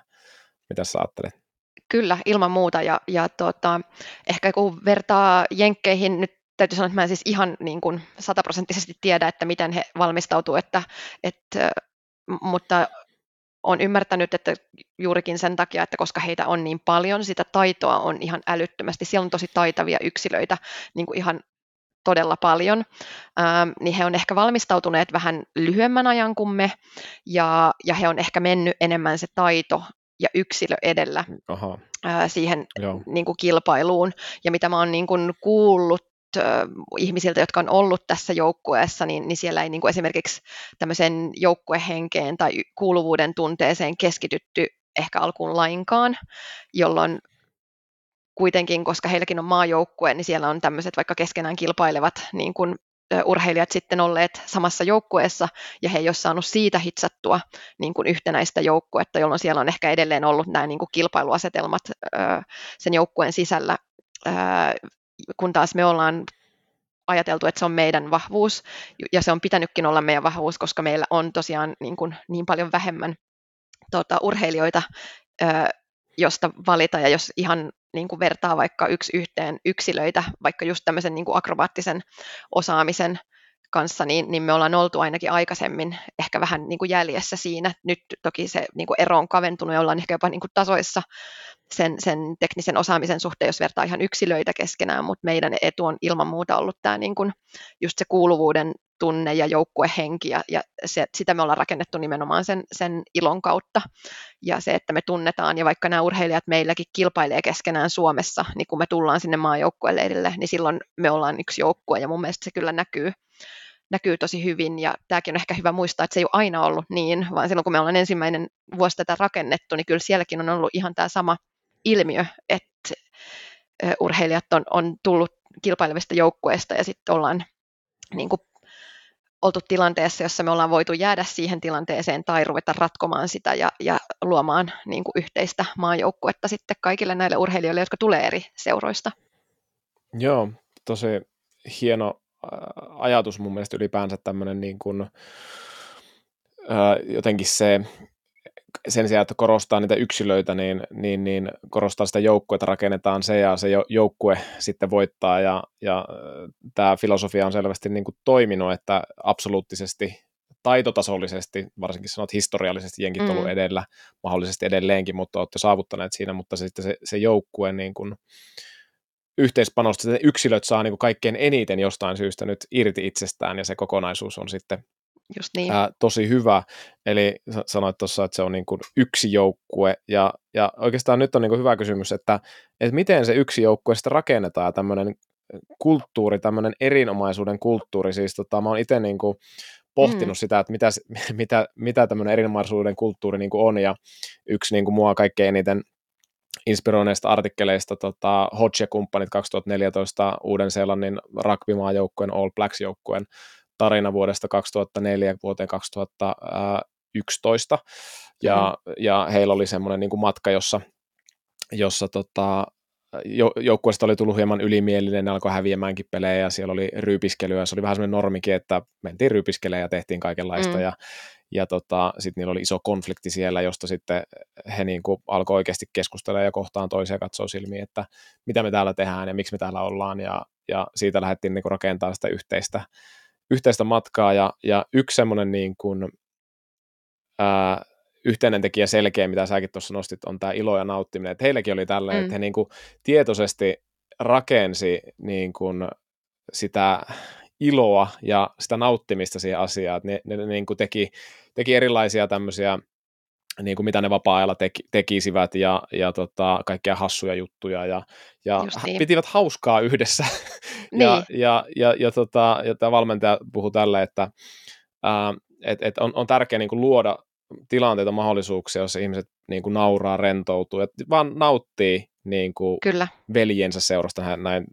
Speaker 2: mitä sä ajattelet?
Speaker 3: Kyllä, ilman muuta. Ja, ja tota, ehkä kun vertaa Jenkkeihin, nyt täytyy sanoa, että mä en siis ihan niin kuin sataprosenttisesti tiedä, että miten he valmistautuu, että, että, mutta on ymmärtänyt, että juurikin sen takia, että koska heitä on niin paljon, sitä taitoa on ihan älyttömästi. Siellä on tosi taitavia yksilöitä niin kuin ihan todella paljon, ähm, niin he on ehkä valmistautuneet vähän lyhyemmän ajan kuin me, ja, ja he on ehkä mennyt enemmän se taito ja yksilö edellä Aha. Äh, siihen niin kuin kilpailuun. Ja mitä mä oon niin kuin kuullut ihmisiltä, jotka on ollut tässä joukkueessa, niin, niin siellä ei niin kuin esimerkiksi tämmöisen joukkuehenkeen tai kuuluvuuden tunteeseen keskitytty ehkä alkuun lainkaan, jolloin kuitenkin, koska heilläkin on maajoukkue, niin siellä on tämmöiset vaikka keskenään kilpailevat niin kuin urheilijat sitten olleet samassa joukkueessa ja he ei ole saanut siitä hitsattua niin kuin yhtenäistä joukkuetta, jolloin siellä on ehkä edelleen ollut nämä niin kuin kilpailuasetelmat sen joukkueen sisällä, kun taas me ollaan ajateltu, että se on meidän vahvuus ja se on pitänytkin olla meidän vahvuus, koska meillä on tosiaan niin, kuin niin paljon vähemmän tuota, urheilijoita, josta valita ja jos ihan niin kuin vertaa vaikka yksi yhteen yksilöitä, vaikka just tämmöisen niin kuin akrobaattisen osaamisen kanssa, niin, niin me ollaan oltu ainakin aikaisemmin ehkä vähän niin kuin jäljessä siinä. Nyt toki se niin kuin ero on kaventunut ja ollaan ehkä jopa niin kuin tasoissa sen, sen teknisen osaamisen suhteen, jos vertaa ihan yksilöitä keskenään, mutta meidän etu on ilman muuta ollut tämä niin kuin just se kuuluvuuden tunne ja joukkuehenki ja, ja se, sitä me ollaan rakennettu nimenomaan sen, sen ilon kautta ja se, että me tunnetaan ja vaikka nämä urheilijat meilläkin kilpailee keskenään Suomessa, niin kun me tullaan sinne maajoukkueleirille, niin silloin me ollaan yksi joukkue ja mun mielestä se kyllä näkyy, näkyy tosi hyvin ja tämäkin on ehkä hyvä muistaa, että se ei ole aina ollut niin, vaan silloin kun me ollaan ensimmäinen vuosi tätä rakennettu, niin kyllä sielläkin on ollut ihan tämä sama ilmiö, että urheilijat on, on tullut kilpailevista joukkueista ja sitten ollaan niin kuin oltu tilanteessa, jossa me ollaan voitu jäädä siihen tilanteeseen tai ruveta ratkomaan sitä ja, ja luomaan niin kuin yhteistä maajoukkuetta sitten kaikille näille urheilijoille, jotka tulee eri seuroista.
Speaker 2: Joo, tosi hieno ajatus mun mielestä ylipäänsä tämmöinen niin kuin, jotenkin se sen sijaan, että korostaa niitä yksilöitä, niin, niin, niin korostaa sitä joukkuetta, rakennetaan se ja se joukkue sitten voittaa ja, ja tämä filosofia on selvästi niin kuin toiminut, että absoluuttisesti taitotasollisesti, varsinkin sanot historiallisesti jenkit mm. ollut edellä, mahdollisesti edelleenkin, mutta olette saavuttaneet siinä, mutta se, sitten se, se joukkue niin kuin, yhteispanosta, että yksilöt saa niin kuin kaikkein eniten jostain syystä nyt irti itsestään ja se kokonaisuus on sitten
Speaker 3: Just niin.
Speaker 2: ää, tosi hyvä. Eli sanoit tuossa, että se on niin kuin yksi joukkue, ja, ja oikeastaan nyt on niin kuin hyvä kysymys, että, että miten se yksi joukkue sitten rakennetaan, tämmöinen kulttuuri, tämmöinen erinomaisuuden kulttuuri, siis tota, mä oon itse niin kuin pohtinut mm. sitä, että mitä, mitä, mitä tämmöinen erinomaisuuden kulttuuri niin kuin on, ja yksi niin kuin mua kaikkein eniten inspiroineista artikkeleista tota, Hodge-kumppanit 2014 Uuden-Seelannin rugby-maajoukkueen All Blacks-joukkueen tarina vuodesta 2004 vuoteen 2011, ja, mm. ja heillä oli semmoinen niin kuin matka, jossa, jossa tota, joukkueesta oli tullut hieman ylimielinen, ne alkoi häviämäänkin pelejä ja siellä oli ryypiskelyä. Se oli vähän semmoinen normikin, että mentiin ryypiskelemään ja tehtiin kaikenlaista mm. ja, ja tota, sitten niillä oli iso konflikti siellä, josta sitten he niin kuin alkoi oikeasti keskustella ja kohtaan toisia katsoa silmiin, että mitä me täällä tehdään ja miksi me täällä ollaan ja, ja siitä lähdettiin niin kuin rakentamaan sitä yhteistä, yhteistä matkaa ja, ja yksi semmoinen niin kuin, ää, yhteinen tekijä selkeä, mitä säkin tuossa nostit, on tämä ilo ja nauttiminen. Että heilläkin oli tällä, mm. että he niin kuin tietoisesti rakensi niin kuin sitä iloa ja sitä nauttimista siihen asiaan. Ne, ne, ne niin kuin teki, teki erilaisia tämmöisiä niin kuin mitä ne vapaa-ajalla teki, tekisivät ja, ja tota, kaikkia hassuja juttuja ja, ja niin. pitivät hauskaa yhdessä. niin. ja, ja, ja, ja, tota, ja tämä valmentaja puhui tälle, että ää, et, et on, on tärkeää niin kuin luoda tilanteita, mahdollisuuksia, joissa ihmiset niin kuin nauraa, rentoutuu, että vaan nauttii niin kuin Kyllä. veljensä seurasta. Näin,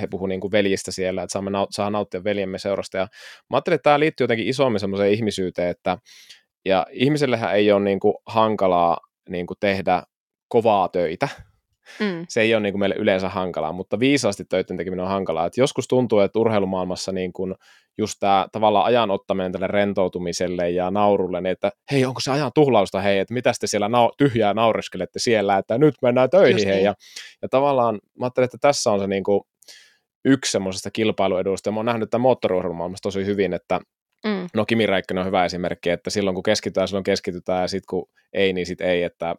Speaker 2: he puhuivat niin veljistä siellä, että saamme naut- saa nauttia veljemme seurasta. Ja mä ajattelin, että tämä liittyy jotenkin isommin semmoiseen ihmisyyteen, että ja ihmisellähän ei ole niin kuin hankalaa niin kuin tehdä kovaa töitä, mm. se ei ole niin kuin meille yleensä hankalaa, mutta viisaasti töiden tekeminen on hankalaa. Et joskus tuntuu, että urheilumaailmassa niin kuin just tämä tavallaan ajan ottaminen tälle rentoutumiselle ja naurulle, niin että hei, onko se ajan tuhlausta, hei, että mitä te siellä nau- tyhjää naureskelette siellä, että nyt mennään töihin, hei. Niin. Ja, ja tavallaan mä ajattelin, että tässä on se niin kuin yksi semmoisesta kilpailuedusta, ja mä oon nähnyt tämän moottoriurheilumaailmassa tosi hyvin, että Mm. No Kimi Räikkönen on hyvä esimerkki, että silloin kun keskitytään, silloin keskitytään ja sitten kun ei, niin sitten ei, että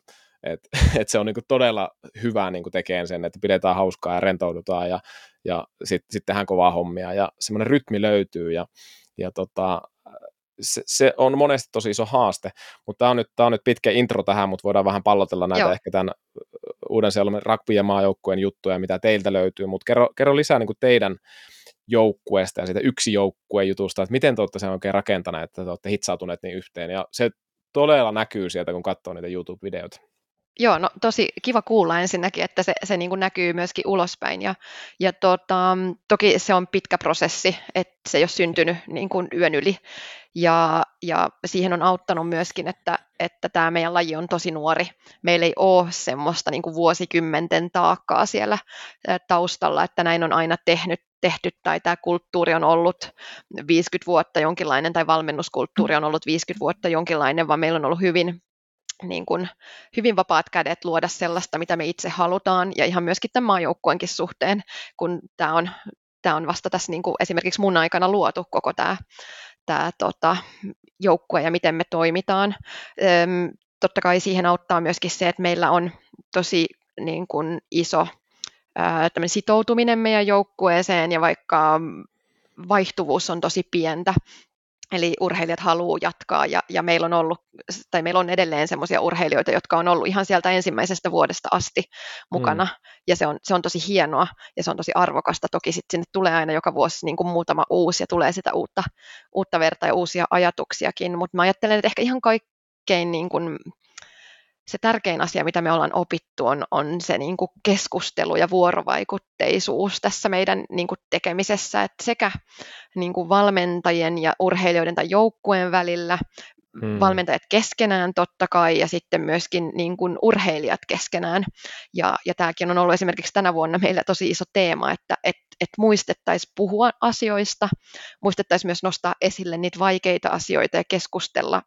Speaker 2: et, et se on niinku todella hyvä niinku tekemään sen, että pidetään hauskaa ja rentoudutaan ja, ja sitten sit tehdään kovaa hommia ja semmoinen rytmi löytyy ja, ja tota, se, se, on monesti tosi iso haaste, mutta tämä on, nyt, on nyt pitkä intro tähän, mutta voidaan vähän pallotella näitä Joo. ehkä tämän uuden sellainen rugby- ja maajoukkueen juttuja, mitä teiltä löytyy, mutta kerro, kerro lisää niin kuin teidän joukkueesta ja siitä yksi joukkueen jutusta, että miten te olette sen oikein rakentaneet, että te olette hitsautuneet niin yhteen, ja se todella näkyy sieltä, kun katsoo niitä YouTube-videoita.
Speaker 3: Joo, no tosi kiva kuulla ensinnäkin, että se, se niin kuin näkyy myöskin ulospäin. Ja, ja tota, toki se on pitkä prosessi, että se ei ole syntynyt niin kuin yön yli. Ja, ja siihen on auttanut myöskin, että, että tämä meidän laji on tosi nuori. Meillä ei ole semmoista niin kuin vuosikymmenten taakkaa siellä taustalla, että näin on aina tehnyt, tehty tai tämä kulttuuri on ollut 50 vuotta jonkinlainen tai valmennuskulttuuri on ollut 50 vuotta jonkinlainen, vaan meillä on ollut hyvin niin kuin hyvin vapaat kädet luoda sellaista, mitä me itse halutaan, ja ihan myöskin tämän maajoukkueenkin suhteen, kun tämä on, tämä on vasta tässä niin kuin esimerkiksi mun aikana luotu koko tämä, tämä tota, joukkue ja miten me toimitaan. Öm, totta kai siihen auttaa myöskin se, että meillä on tosi niin kuin iso ää, sitoutuminen meidän joukkueeseen ja vaikka vaihtuvuus on tosi pientä, Eli urheilijat haluaa jatkaa ja, ja meillä on ollut, tai meillä on edelleen sellaisia urheilijoita, jotka on ollut ihan sieltä ensimmäisestä vuodesta asti mukana. Mm. Ja se on, se on tosi hienoa ja se on tosi arvokasta. Toki sitten sinne tulee aina joka vuosi niin kuin muutama uusi ja tulee sitä uutta, uutta verta ja uusia ajatuksiakin. Mutta mä ajattelen, että ehkä ihan kaikkein niin kuin, se tärkein asia, mitä me ollaan opittu, on, on se niin kuin keskustelu ja vuorovaikutteisuus tässä meidän niin kuin tekemisessä, että sekä niin kuin valmentajien ja urheilijoiden tai joukkueen välillä, hmm. valmentajat keskenään totta kai ja sitten myöskin niin kuin urheilijat keskenään. Ja, ja tämäkin on ollut esimerkiksi tänä vuonna meillä tosi iso teema, että et, et muistettaisiin puhua asioista, muistettaisiin myös nostaa esille niitä vaikeita asioita ja keskustella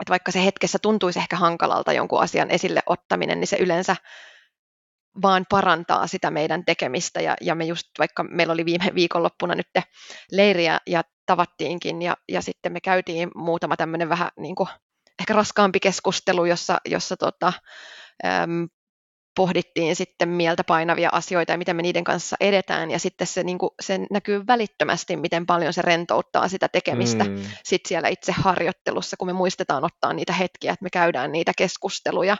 Speaker 3: että vaikka se hetkessä tuntuisi ehkä hankalalta jonkun asian esille ottaminen, niin se yleensä vaan parantaa sitä meidän tekemistä. Ja, ja me just, vaikka meillä oli viime viikonloppuna nyt leiriä ja tavattiinkin, ja, ja sitten me käytiin muutama tämmöinen vähän niin kuin, ehkä raskaampi keskustelu, jossa, jossa tota, äm, pohdittiin sitten mieltä painavia asioita ja miten me niiden kanssa edetään. Ja sitten se, niin kuin, se näkyy välittömästi, miten paljon se rentouttaa sitä tekemistä mm. sit siellä itse harjoittelussa, kun me muistetaan ottaa niitä hetkiä, että me käydään niitä keskusteluja.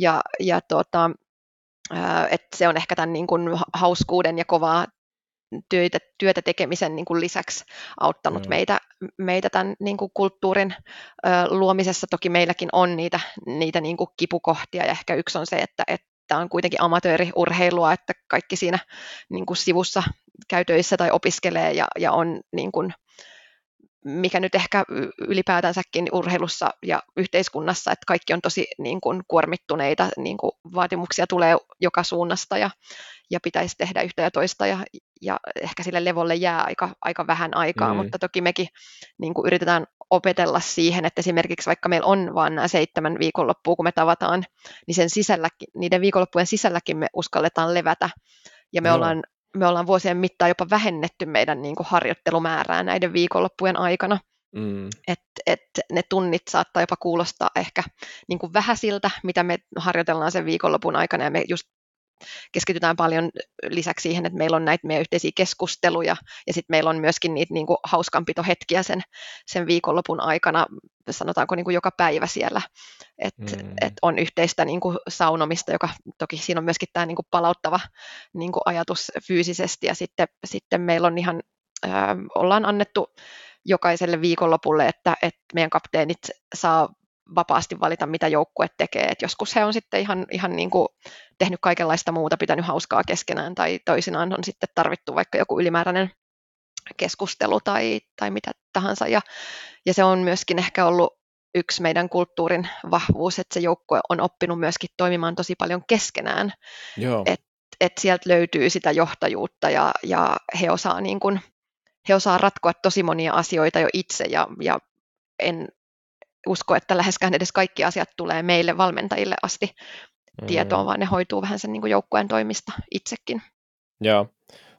Speaker 3: Ja, ja tota, että se on ehkä tämän niin kuin hauskuuden ja kovaa työtä, työtä tekemisen niin kuin lisäksi auttanut mm. meitä, meitä tämän niin kuin kulttuurin ö, luomisessa. Toki meilläkin on niitä, niitä niin kuin kipukohtia ja ehkä yksi on se, että, että on kuitenkin amatööriurheilua, että kaikki siinä niin kuin sivussa käy töissä tai opiskelee ja, ja on niin kuin, mikä nyt ehkä ylipäätänsäkin urheilussa ja yhteiskunnassa, että kaikki on tosi niin kuin, kuormittuneita, niin kuin, vaatimuksia tulee joka suunnasta ja, ja pitäisi tehdä yhtä ja toista ja, ja ehkä sille levolle jää aika, aika vähän aikaa, mm. mutta toki mekin niin kuin, yritetään opetella siihen, että esimerkiksi vaikka meillä on vain nämä seitsemän viikonloppua, kun me tavataan, niin sen sisälläkin, niiden viikonloppujen sisälläkin me uskalletaan levätä ja me no. ollaan me ollaan vuosien mittaan jopa vähennetty meidän niin kuin harjoittelumäärää näiden viikonloppujen aikana. Mm. Että et ne tunnit saattaa jopa kuulostaa ehkä niin kuin vähäisiltä, mitä me harjoitellaan sen viikonlopun aikana, ja me just keskitytään paljon lisäksi siihen, että meillä on näitä meidän yhteisiä keskusteluja ja sitten meillä on myöskin niitä niin kuin hauskanpitohetkiä sen, sen viikonlopun aikana, sanotaanko niin kuin joka päivä siellä, että mm. et on yhteistä niin kuin saunomista, joka toki siinä on myöskin tämä niin kuin palauttava niin kuin ajatus fyysisesti ja sitten, sitten meillä on ihan, äh, ollaan annettu jokaiselle viikonlopulle, että, että meidän kapteenit saa vapaasti valita, mitä joukkue tekee. Et joskus he on sitten ihan, ihan niin kuin tehnyt kaikenlaista muuta, pitänyt hauskaa keskenään tai toisinaan on sitten tarvittu vaikka joku ylimääräinen keskustelu tai, tai mitä tahansa. Ja, ja se on myöskin ehkä ollut, yksi meidän kulttuurin vahvuus, että se joukkue on oppinut myöskin toimimaan tosi paljon keskenään. Että et sieltä löytyy sitä johtajuutta ja, ja he, osaa niin kun, he osaa ratkoa tosi monia asioita jo itse ja, ja en usko, että läheskään edes kaikki asiat tulee meille valmentajille asti mm. tietoon, vaan ne hoituu vähän sen niin joukkueen toimista itsekin.
Speaker 2: Joo,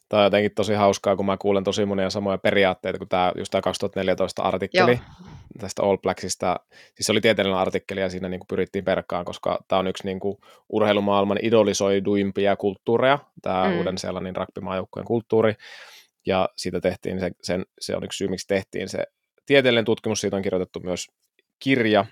Speaker 2: Tämä on jotenkin tosi hauskaa, kun mä kuulen tosi monia samoja periaatteita kuin tämä, just tämä 2014 artikkeli Joo. tästä All Blacksista. Siis se oli tieteellinen artikkeli ja siinä niin kuin pyrittiin perkkaan, koska tämä on yksi niin kuin urheilumaailman idolisoiduimpia kulttuureja, tämä mm. uuden seelannin rugby kulttuuri. Ja siitä tehtiin, se, sen, se on yksi syy, miksi tehtiin se tieteellinen tutkimus, siitä on kirjoitettu myös kirja,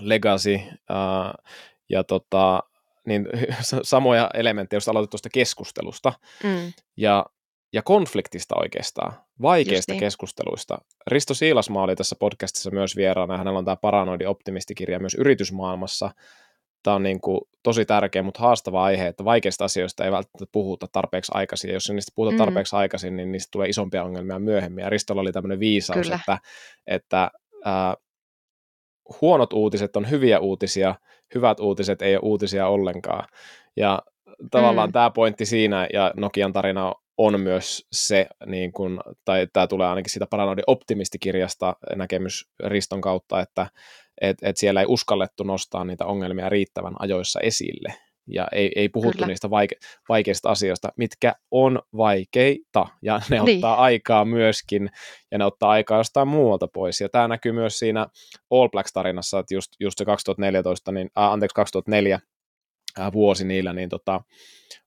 Speaker 2: Legacy, uh, ja tota, niin samoja elementtejä, jos aloitit tuosta keskustelusta mm. ja, ja konfliktista oikeastaan, vaikeista niin. keskusteluista. Risto Siilasmaa oli tässä podcastissa myös vieraana, hänellä on tämä Paranoidi optimistikirja myös yritysmaailmassa. Tämä on niin kuin tosi tärkeä, mutta haastava aihe, että vaikeista asioista ei välttämättä puhuta tarpeeksi aikaisin. Ja jos niistä puhutaan mm. tarpeeksi aikaisin, niin niistä tulee isompia ongelmia myöhemmin. Ja Ristolla oli tämmöinen viisaus, Kyllä. että, että ää, huonot uutiset on hyviä uutisia, hyvät uutiset ei ole uutisia ollenkaan. Ja tavallaan mm. tämä pointti siinä ja Nokian tarina on myös se, niin kun, tai tämä tulee ainakin siitä Paranoidin optimistikirjasta näkemys Riston kautta, että et, et siellä ei uskallettu nostaa niitä ongelmia riittävän ajoissa esille ja ei, ei puhuttu Kyllä. niistä vaike- vaikeista asioista, mitkä on vaikeita, ja ne niin. ottaa aikaa myöskin, ja ne ottaa aikaa jostain muualta pois, ja tämä näkyy myös siinä All Blacks-tarinassa, että just, just se 2014, niin, äh, anteeksi, 2004 äh, vuosi niillä, niin tota,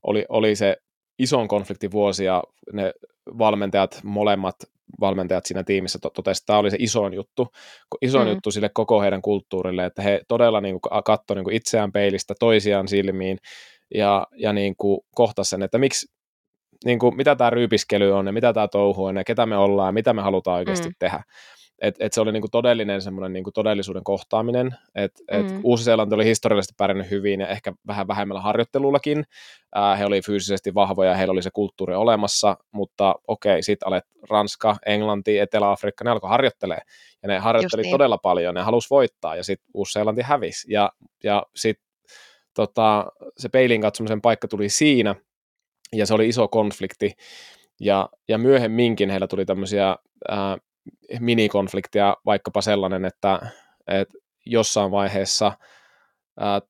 Speaker 2: oli, oli se ison konfliktin vuosi, ja ne valmentajat molemmat valmentajat siinä tiimissä to- totesi, että tämä oli se isoin juttu, isoin mm. juttu sille koko heidän kulttuurille, että he todella niin kuin, katsoi niin itseään peilistä, toisiaan silmiin ja, ja niin kuin, kohtasi sen, että miksi, niin kuin, mitä tämä ryypiskely on ja mitä tämä touhu on ja ketä me ollaan ja mitä me halutaan oikeasti mm. tehdä et, et se oli niinku todellinen semmoinen niinku todellisuuden kohtaaminen, että et mm. Uusi-Seelanti oli historiallisesti pärjännyt hyvin ja ehkä vähän vähemmällä harjoittelullakin, Ää, he oli fyysisesti vahvoja, heillä oli se kulttuuri olemassa, mutta okei, sitten alet Ranska, Englanti, Etelä-Afrikka, ne alkoi harjoittelee, ja ne harjoitteli niin. todella paljon, ne halusi voittaa, ja sitten Uusi-Seelanti hävisi, ja, ja sitten tota, se peilin katsomisen paikka tuli siinä, ja se oli iso konflikti, ja, ja myöhemminkin heillä tuli tämmöisiä minikonfliktia, vaikkapa sellainen, että, että jossain vaiheessa ää,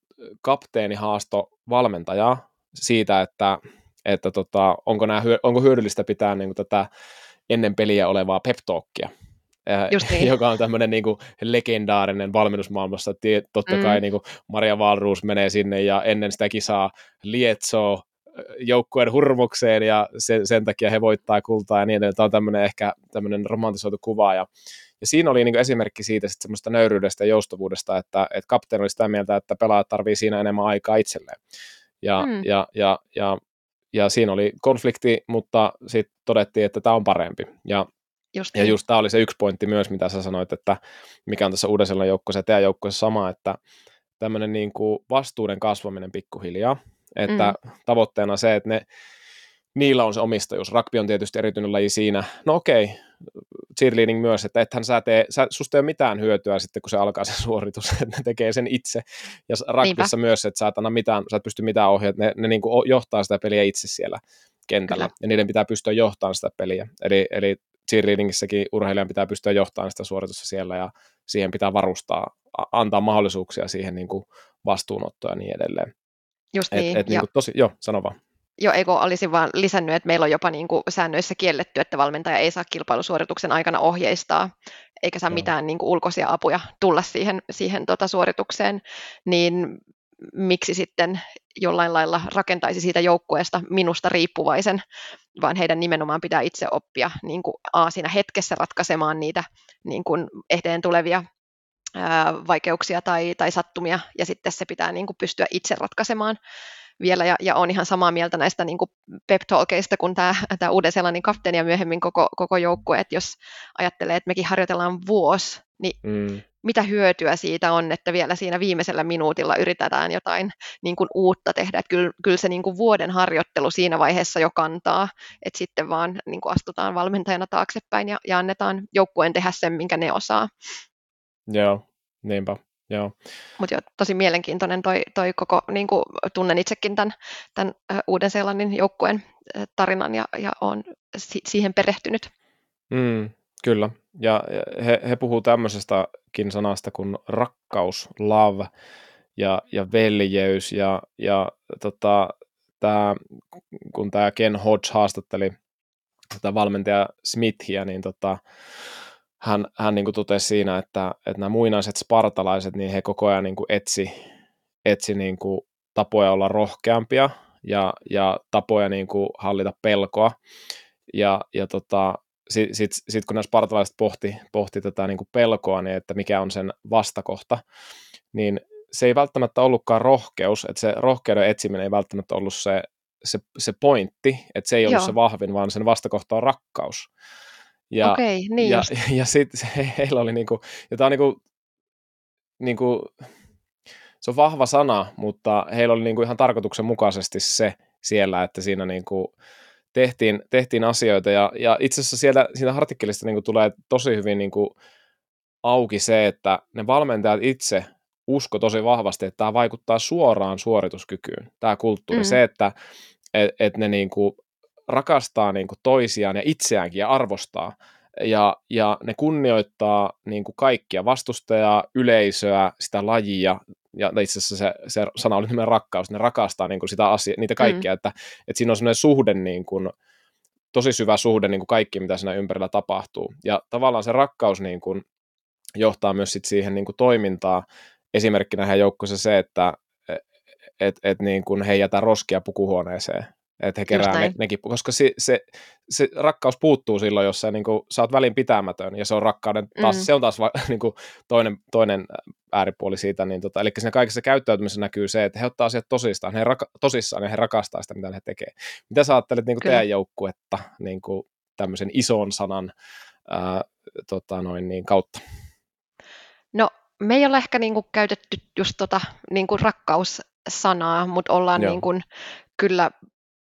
Speaker 2: kapteeni haasto valmentajaa siitä, että, että tota, onko, nämä, onko hyödyllistä pitää niin kuin, tätä ennen peliä olevaa pep niin. joka on tämmöinen niin kuin, legendaarinen valmennusmaailmassa. Totta mm. kai niin kuin, Maria Valruus menee sinne ja ennen sitä kisaa lietsoo joukkueen hurmukseen ja sen, sen takia he voittaa kultaa ja niin edelleen. Tämä on tämmöinen ehkä tämmöinen romantisoitu kuva ja, ja siinä oli niin esimerkki siitä sit semmoista nöyryydestä ja joustavuudesta, että, että kapteeni oli sitä mieltä, että pelaajat tarvii siinä enemmän aikaa itselleen. Ja, mm. ja, ja, ja, ja siinä oli konflikti, mutta sitten todettiin, että tämä on parempi. Ja Just ja niin. just tämä oli se yksi pointti myös, mitä sä sanoit, että mikä on tässä uuden joukkueessa ja teidän joukkueessa sama, että tämmöinen niin kuin vastuuden kasvaminen pikkuhiljaa, että mm. tavoitteena se, että ne, niillä on se omistajuus. Rugby on tietysti erityinen laji siinä. No okei, cheerleading myös, että ethän sä tee, sä, susta ei ole mitään hyötyä sitten, kun se alkaa se suoritus, että ne tekee sen itse. Ja rugbyssa myös, että sä et, anna mitään, sä et pysty mitään ohjata, ne, ne niin kuin johtaa sitä peliä itse siellä kentällä, Kyllä. ja niiden pitää pystyä johtamaan sitä peliä. Eli, eli cheerleadingissäkin urheilijan pitää pystyä johtamaan sitä suoritusta siellä, ja siihen pitää varustaa, antaa mahdollisuuksia siihen niin kuin vastuunottoa ja niin edelleen.
Speaker 3: Just niin. Et,
Speaker 2: et, niin kuin tosi, joo, sano vaan.
Speaker 3: Joo, eikö olisin vaan lisännyt, että meillä on jopa niin kuin säännöissä kielletty, että valmentaja ei saa kilpailusuorituksen aikana ohjeistaa, eikä saa Joo. mitään niin kuin ulkoisia apuja tulla siihen, siihen tota suoritukseen, niin miksi sitten jollain lailla rakentaisi siitä joukkueesta minusta riippuvaisen, vaan heidän nimenomaan pitää itse oppia niin kuin A, siinä hetkessä ratkaisemaan niitä niin kuin eteen tulevia vaikeuksia tai, tai sattumia, ja sitten se pitää niin kuin pystyä itse ratkaisemaan vielä, ja, ja on ihan samaa mieltä näistä niin kuin pep talkeista kuin tämä, tämä Uuden-Seelannin kapteeni ja myöhemmin koko, koko joukkue, että jos ajattelee, että mekin harjoitellaan vuosi, niin mm. mitä hyötyä siitä on, että vielä siinä viimeisellä minuutilla yritetään jotain niin kuin uutta tehdä, että kyllä, kyllä se niin kuin vuoden harjoittelu siinä vaiheessa jo kantaa, että sitten vaan niin kuin astutaan valmentajana taaksepäin ja, ja annetaan joukkueen tehdä sen, minkä ne osaa.
Speaker 2: Joo, niinpä. Joo.
Speaker 3: Mutta jo tosi mielenkiintoinen toi, toi koko, niin kuin tunnen itsekin tämän, tämän Uuden-Seelannin joukkueen tarinan ja, ja olen si- siihen perehtynyt.
Speaker 2: Mm, kyllä, ja he, he puhuu tämmöisestäkin sanasta kuin rakkaus, love ja, ja veljeys ja, ja tota, tää, kun tämä Ken Hodge haastatteli tätä valmentaja Smithia, niin tota, hän, hän niin kuin totesi siinä, että, että nämä muinaiset spartalaiset, niin he koko ajan niin kuin etsi, etsi niin kuin tapoja olla rohkeampia ja, ja tapoja niin kuin hallita pelkoa. Ja, ja tota, sitten sit, sit kun nämä spartalaiset pohti, pohti tätä niin kuin pelkoa, niin että mikä on sen vastakohta, niin se ei välttämättä ollutkaan rohkeus, että se rohkeuden etsiminen ei välttämättä ollut se, se, se pointti, että se ei ollut Joo. se vahvin, vaan sen vastakohta on rakkaus.
Speaker 3: Ja, okay, niin
Speaker 2: ja, ja, ja sitten heillä oli niinku, ja tämä on niinku, niinku, se on vahva sana, mutta heillä oli niinku ihan tarkoituksenmukaisesti se siellä, että siinä niinku tehtiin, tehtiin asioita, ja, ja itse asiassa sieltä, siitä artikkelista niinku tulee tosi hyvin niinku auki se, että ne valmentajat itse usko tosi vahvasti, että tämä vaikuttaa suoraan suorituskykyyn, tämä kulttuuri. Mm. Se, että et, et ne niinku rakastaa niin kuin toisiaan ja itseäänkin ja arvostaa. Ja, ja ne kunnioittaa niin kuin kaikkia vastustajaa, yleisöä, sitä lajia, ja itse asiassa se, se sana oli nimen rakkaus, ne rakastaa niin kuin sitä asia, niitä mm. kaikkia, mm. että, että siinä on sellainen suhde, niin kuin, tosi syvä suhde niin kuin kaikki, mitä siinä ympärillä tapahtuu. Ja tavallaan se rakkaus niin kuin, johtaa myös sit siihen niin kuin toimintaan. Esimerkkinä hän joukkueessa se, että et, et, et niin kuin he jätä roskia pukuhuoneeseen että he kerää ne, nekin, koska se, se, se, rakkaus puuttuu silloin, jos sä, niin kuin, sä oot välinpitämätön, ja se on rakkauden taas, mm. se on taas va, niin kuin, toinen, toinen ääripuoli siitä, niin tota, eli siinä kaikessa käyttäytymisessä näkyy se, että he ottaa asiat tosistaan, he raka, tosissaan ja he rakastaa sitä, mitä he tekee. Mitä sä ajattelet niin kuin teidän joukkuetta niin kuin tämmöisen ison sanan ää, tota, noin, niin, kautta?
Speaker 3: No, me ei ole ehkä niin kuin, käytetty just tota, niin kuin rakkaussanaa, mutta ollaan niin kuin, kyllä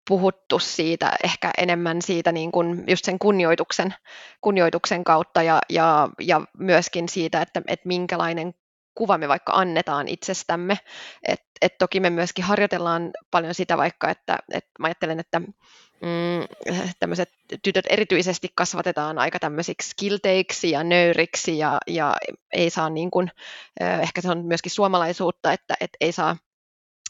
Speaker 3: puhuttu siitä ehkä enemmän siitä niin kuin just sen kunnioituksen, kunnioituksen kautta ja, ja, ja myöskin siitä, että, että minkälainen kuva me vaikka annetaan itsestämme. Et, et toki me myöskin harjoitellaan paljon sitä vaikka, että et mä ajattelen, että mm, tämmöiset tytöt erityisesti kasvatetaan aika tämmöisiksi kilteiksi ja nöyriksi ja, ja ei saa niin kuin, ehkä se on myöskin suomalaisuutta, että et ei saa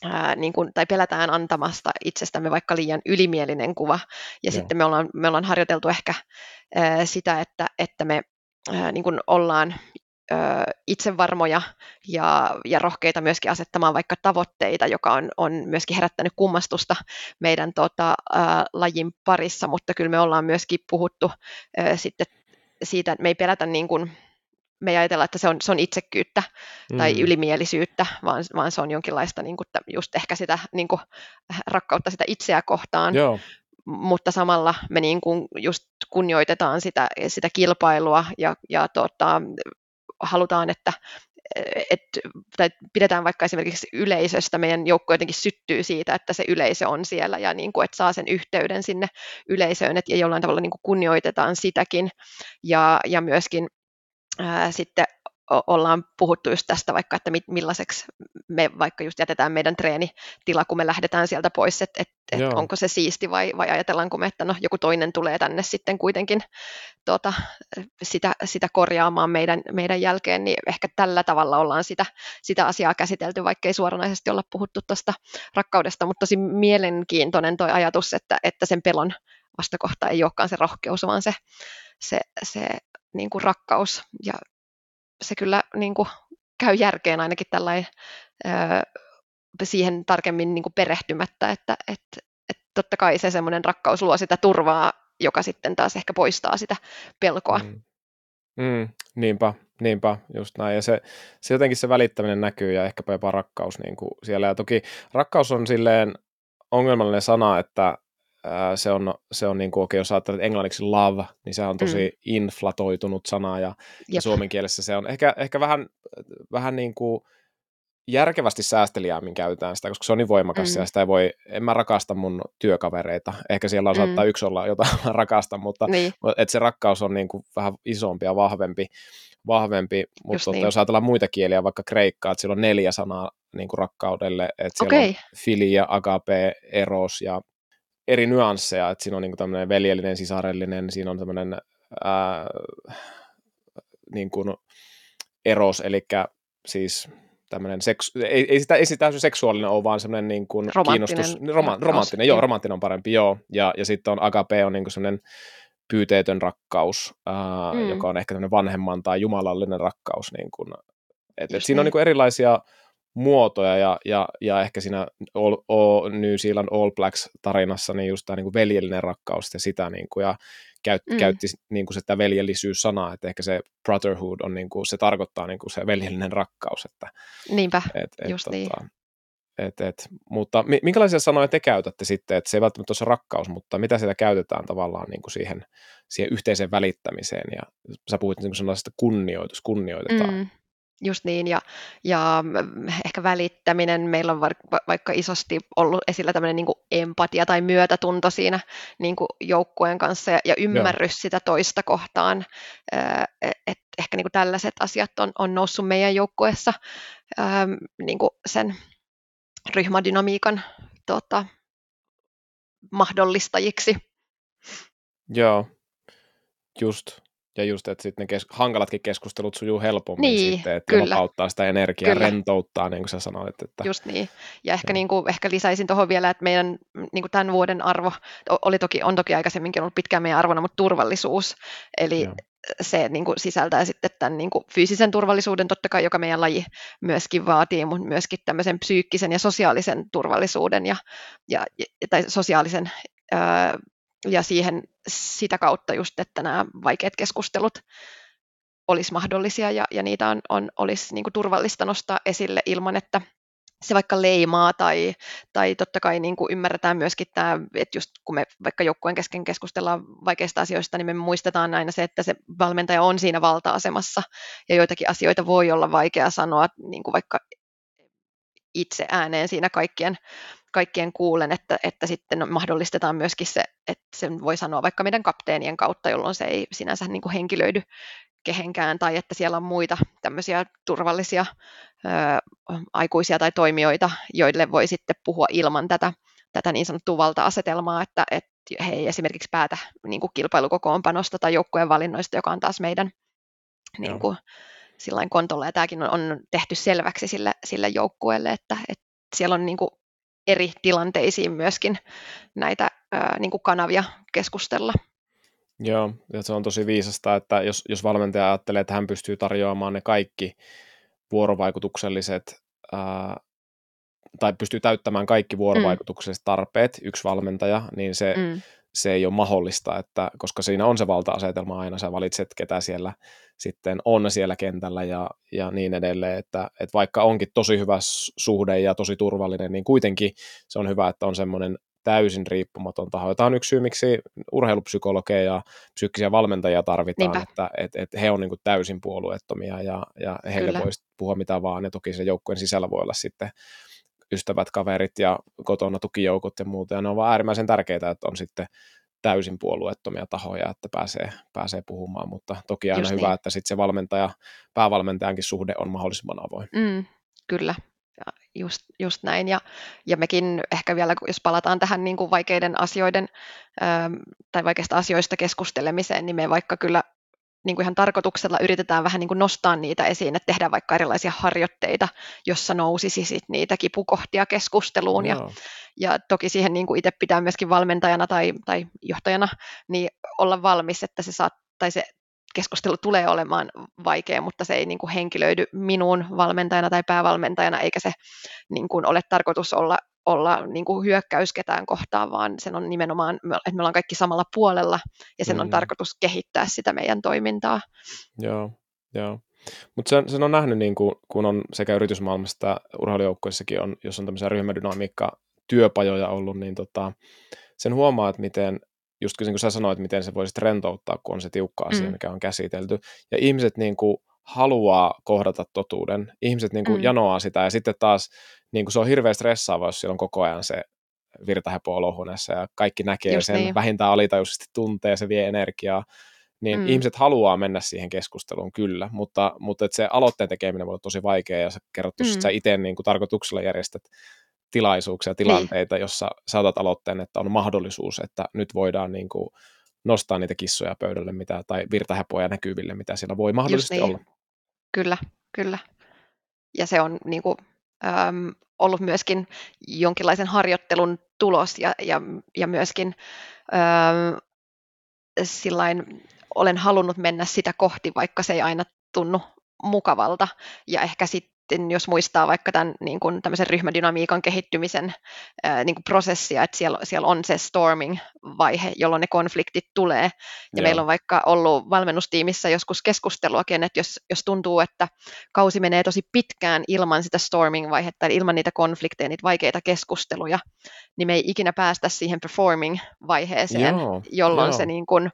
Speaker 3: ää, niin kuin, tai pelätään antamasta itsestämme vaikka liian ylimielinen kuva. Ja Joo. sitten me ollaan, me ollaan harjoiteltu ehkä ää, sitä, että, että me ää, niin kuin ollaan ää, itsevarmoja ja, ja rohkeita myöskin asettamaan vaikka tavoitteita, joka on, on myöskin herättänyt kummastusta meidän tota, ää, lajin parissa, mutta kyllä me ollaan myöskin puhuttu ää, sitten siitä, että me ei pelätä niin kuin, me ei ajatella, että se on, se on itsekkyyttä tai mm. ylimielisyyttä, vaan, vaan se on jonkinlaista niin kuin, just ehkä sitä niin kuin, rakkautta sitä itseä kohtaan. Joo. Mutta samalla me niin kuin just kunnioitetaan sitä, sitä kilpailua ja, ja tota, halutaan, että et, tai pidetään vaikka esimerkiksi yleisöstä, meidän joukko jotenkin syttyy siitä, että se yleisö on siellä ja niin kuin, että saa sen yhteyden sinne yleisöön, että jollain tavalla niin kuin kunnioitetaan sitäkin ja, ja myöskin ää, sitten ollaan puhuttu just tästä vaikka, että millaiseksi me vaikka just jätetään meidän treenitila, kun me lähdetään sieltä pois, että et, et onko se siisti vai, vai ajatellaanko me, että no joku toinen tulee tänne sitten kuitenkin tuota, sitä, sitä korjaamaan meidän, meidän jälkeen, niin ehkä tällä tavalla ollaan sitä, sitä asiaa käsitelty, vaikka ei suoranaisesti olla puhuttu tuosta rakkaudesta, mutta tosi mielenkiintoinen tuo ajatus, että, että sen pelon vastakohta ei olekaan se rohkeus, vaan se, se, se niin kuin rakkaus. Ja se kyllä niin kuin käy järkeen ainakin tällainen siihen tarkemmin niin kuin perehtymättä, että, että, että totta kai se semmoinen rakkaus luo sitä turvaa, joka sitten taas ehkä poistaa sitä pelkoa. Mm.
Speaker 2: Mm, niinpä, niinpä, just näin. Ja se, se jotenkin se välittäminen näkyy ja ehkäpä jopa rakkaus niin kuin siellä. Ja toki rakkaus on silleen ongelmallinen sana, että se on, se on niin kuin, okay, jos ajattelet englanniksi love, niin se on tosi mm. inflatoitunut sana ja, ja suomen kielessä se on ehkä, ehkä vähän, vähän niin kuin järkevästi säästeliäämmin käytetään sitä, koska se on niin voimakas mm. ja sitä ei voi, en mä rakasta mun työkavereita. Ehkä siellä on mm. saattaa yksi olla, jota mä rakastan, mutta niin. että se rakkaus on niin kuin vähän isompi ja vahvempi, vahvempi mutta niin. jos ajatellaan muita kieliä, vaikka kreikkaa, että siellä on neljä sanaa niin kuin rakkaudelle, että siellä okay. on filia, agape, eros ja eri nyansseja, että siinä on niin kuin tämmöinen veljellinen, sisarellinen, siinä on tämmöinen ää, niin kuin eros, eli siis tämmöinen seksu- ei, ei, sitä, ei sitä seksuaalinen ole, vaan semmoinen niin kuin kiinnostus, roma, romanttinen, joo, romanttinen on parempi, joo, ja, ja sitten on agape on niin kuin semmoinen pyyteetön rakkaus, ää, mm. joka on ehkä tämmöinen vanhemman tai jumalallinen rakkaus, niin kuin, et, et siinä on niin. kuin erilaisia muotoja, ja, ja, ja ehkä siinä all, all, New Zealand All Blacks tarinassa niin just tämä niin kuin veljellinen rakkaus ja sitä, niin kuin, ja käyt, mm. käytti niin kuin sitä veljellisyys-sanaa, että ehkä se brotherhood on, niin kuin, se tarkoittaa niin kuin se veljellinen rakkaus. Että,
Speaker 3: Niinpä, et, et, just tota, niin.
Speaker 2: Et, et, mutta minkälaisia sanoja te käytätte sitten, että se ei välttämättä ole se rakkaus, mutta mitä sitä käytetään tavallaan niin kuin siihen, siihen yhteiseen välittämiseen, ja sä puhuit niin kuin sellaisesta kunnioitus, kunnioitetaan. Mm.
Speaker 3: Just niin, ja, ja ehkä välittäminen, meillä on vaikka isosti ollut esillä tämmöinen niin empatia tai myötätunto siinä niin joukkueen kanssa ja, ja ymmärrys Joo. sitä toista kohtaan, että ehkä niin tällaiset asiat on, on noussut meidän joukkueessa niin sen ryhmädynamiikan tota, mahdollistajiksi.
Speaker 2: Joo, just. Ja just, että sitten ne kes- hankalatkin keskustelut sujuu helpommin niin, sitten, että kyllä. vapauttaa sitä energiaa, kyllä. rentouttaa, niin kuin sä sanoit. Että...
Speaker 3: Just niin. Ja ehkä, niin kuin, ehkä lisäisin tuohon vielä, että meidän niin kuin tämän vuoden arvo, oli toki, on toki aikaisemminkin ollut pitkään meidän arvona, mutta turvallisuus. Eli Joo. se niin kuin, sisältää sitten tämän niin kuin, fyysisen turvallisuuden, totta kai, joka meidän laji myöskin vaatii, mutta myöskin tämmöisen psyykkisen ja sosiaalisen turvallisuuden ja, ja, tai sosiaalisen ja siihen sitä kautta just, että nämä vaikeat keskustelut olisi mahdollisia ja, ja niitä on, on, olisi niin kuin turvallista nostaa esille ilman, että se vaikka leimaa tai, tai totta kai niin kuin ymmärretään myöskin tämä, että just kun me vaikka joukkueen kesken keskustellaan vaikeista asioista, niin me muistetaan aina se, että se valmentaja on siinä valta-asemassa. Ja joitakin asioita voi olla vaikea sanoa niin kuin vaikka itse ääneen siinä kaikkien kaikkien kuulen, että, että sitten mahdollistetaan myöskin se, että sen voi sanoa vaikka meidän kapteenien kautta, jolloin se ei sinänsä niin kuin henkilöidy kehenkään, tai että siellä on muita tämmöisiä turvallisia ö, aikuisia tai toimijoita, joille voi sitten puhua ilman tätä, tätä niin sanottua valta-asetelmaa, että, että he ei esimerkiksi päätä niin kuin kilpailukokoonpanosta tai joukkueen valinnoista, joka on taas meidän niin kuin, sillain kontolla, ja tämäkin on, on tehty selväksi sille, sille joukkueelle, että, että siellä on niin kuin eri tilanteisiin myöskin näitä ää, niin kuin kanavia keskustella.
Speaker 2: Joo, ja se on tosi viisasta, että jos, jos valmentaja ajattelee, että hän pystyy tarjoamaan ne kaikki vuorovaikutukselliset ää, tai pystyy täyttämään kaikki vuorovaikutukselliset tarpeet, yksi valmentaja, niin se, mm se ei ole mahdollista, että, koska siinä on se valta-asetelma aina, sä valitset, ketä siellä sitten on siellä kentällä ja, ja niin edelleen, että, että vaikka onkin tosi hyvä suhde ja tosi turvallinen, niin kuitenkin se on hyvä, että on semmoinen täysin riippumaton taho. Tämä on yksi syy, miksi urheilupsykologeja ja psyykkisiä valmentajia tarvitaan, että että että he on niin kuin täysin puolueettomia ja, ja heille voisi puhua mitä vaan, ja toki se joukkueen sisällä voi olla sitten ystävät, kaverit ja kotona tukijoukot ja muuta. Ja ne on vaan äärimmäisen tärkeitä, että on sitten täysin puolueettomia tahoja, että pääsee, pääsee puhumaan, mutta toki aina Just hyvä, niin. että sitten se valmentaja, päävalmentajankin suhde on mahdollisimman avoin.
Speaker 3: Mm, kyllä, ja just, just näin. Ja, ja mekin ehkä vielä, jos palataan tähän niin kuin vaikeiden asioiden ähm, tai vaikeista asioista keskustelemiseen, niin me vaikka kyllä niin kuin ihan tarkoituksella yritetään vähän niin kuin nostaa niitä esiin, että tehdään vaikka erilaisia harjoitteita, jossa nousisi sit niitä kipukohtia keskusteluun. Ja, ja toki siihen niin kuin itse pitää myöskin valmentajana tai, tai johtajana niin olla valmis, että se, saat, tai se keskustelu tulee olemaan vaikea, mutta se ei niin kuin henkilöidy minuun valmentajana tai päävalmentajana, eikä se niin kuin ole tarkoitus olla olla niin kuin hyökkäys ketään kohtaan, vaan sen on nimenomaan, että me ollaan kaikki samalla puolella ja sen mm. on tarkoitus kehittää sitä meidän toimintaa.
Speaker 2: Joo, joo. Mutta sen, sen on nähnyt, niin kuin, kun on sekä yritysmaailmassa että urheilujoukkoissakin, on, jos on tämmöisiä ryhmädynamiikka työpajoja ollut, niin tota, sen huomaa, että miten, just niin kuin sä sanoit, miten se voisi rentouttaa, kun on se tiukka asia, mm. mikä on käsitelty. Ja ihmiset niin kuin, haluaa kohdata totuuden. Ihmiset niin kuin mm. janoaa sitä ja sitten taas niin kuin se on hirveän stressaavaa, jos siellä on koko ajan se virtahepo olohuoneessa ja kaikki näkee Just sen, niin. vähintään alitajuisesti tuntee, se vie energiaa, niin mm. ihmiset haluaa mennä siihen keskusteluun kyllä, mutta, mutta että se aloitteen tekeminen voi olla tosi vaikeaa ja sä kerrot, mm. sä itse niin kuin tarkoituksella järjestät tilaisuuksia, tilanteita, niin. jossa saatat aloitteen, että on mahdollisuus, että nyt voidaan niin kuin nostaa niitä kissoja pöydälle mitä, tai virtahepoja näkyville, mitä siellä voi mahdollisesti niin. olla.
Speaker 3: Kyllä, kyllä. Ja se on niin kuin, äm, ollut myöskin jonkinlaisen harjoittelun tulos ja, ja, ja myöskin äm, sillain, olen halunnut mennä sitä kohti, vaikka se ei aina tunnu mukavalta. Ja ehkä sitten jos muistaa vaikka tämän niin kuin tämmöisen ryhmädynamiikan kehittymisen ää, niin kuin prosessia, että siellä, siellä on se storming-vaihe, jolloin ne konfliktit tulee. Ja Joo. meillä on vaikka ollut valmennustiimissä joskus keskusteluakin, että jos, jos tuntuu, että kausi menee tosi pitkään ilman sitä storming-vaihetta, eli ilman niitä konflikteja, niitä vaikeita keskusteluja, niin me ei ikinä päästä siihen performing-vaiheeseen, Joo. jolloin Joo. se niin kuin,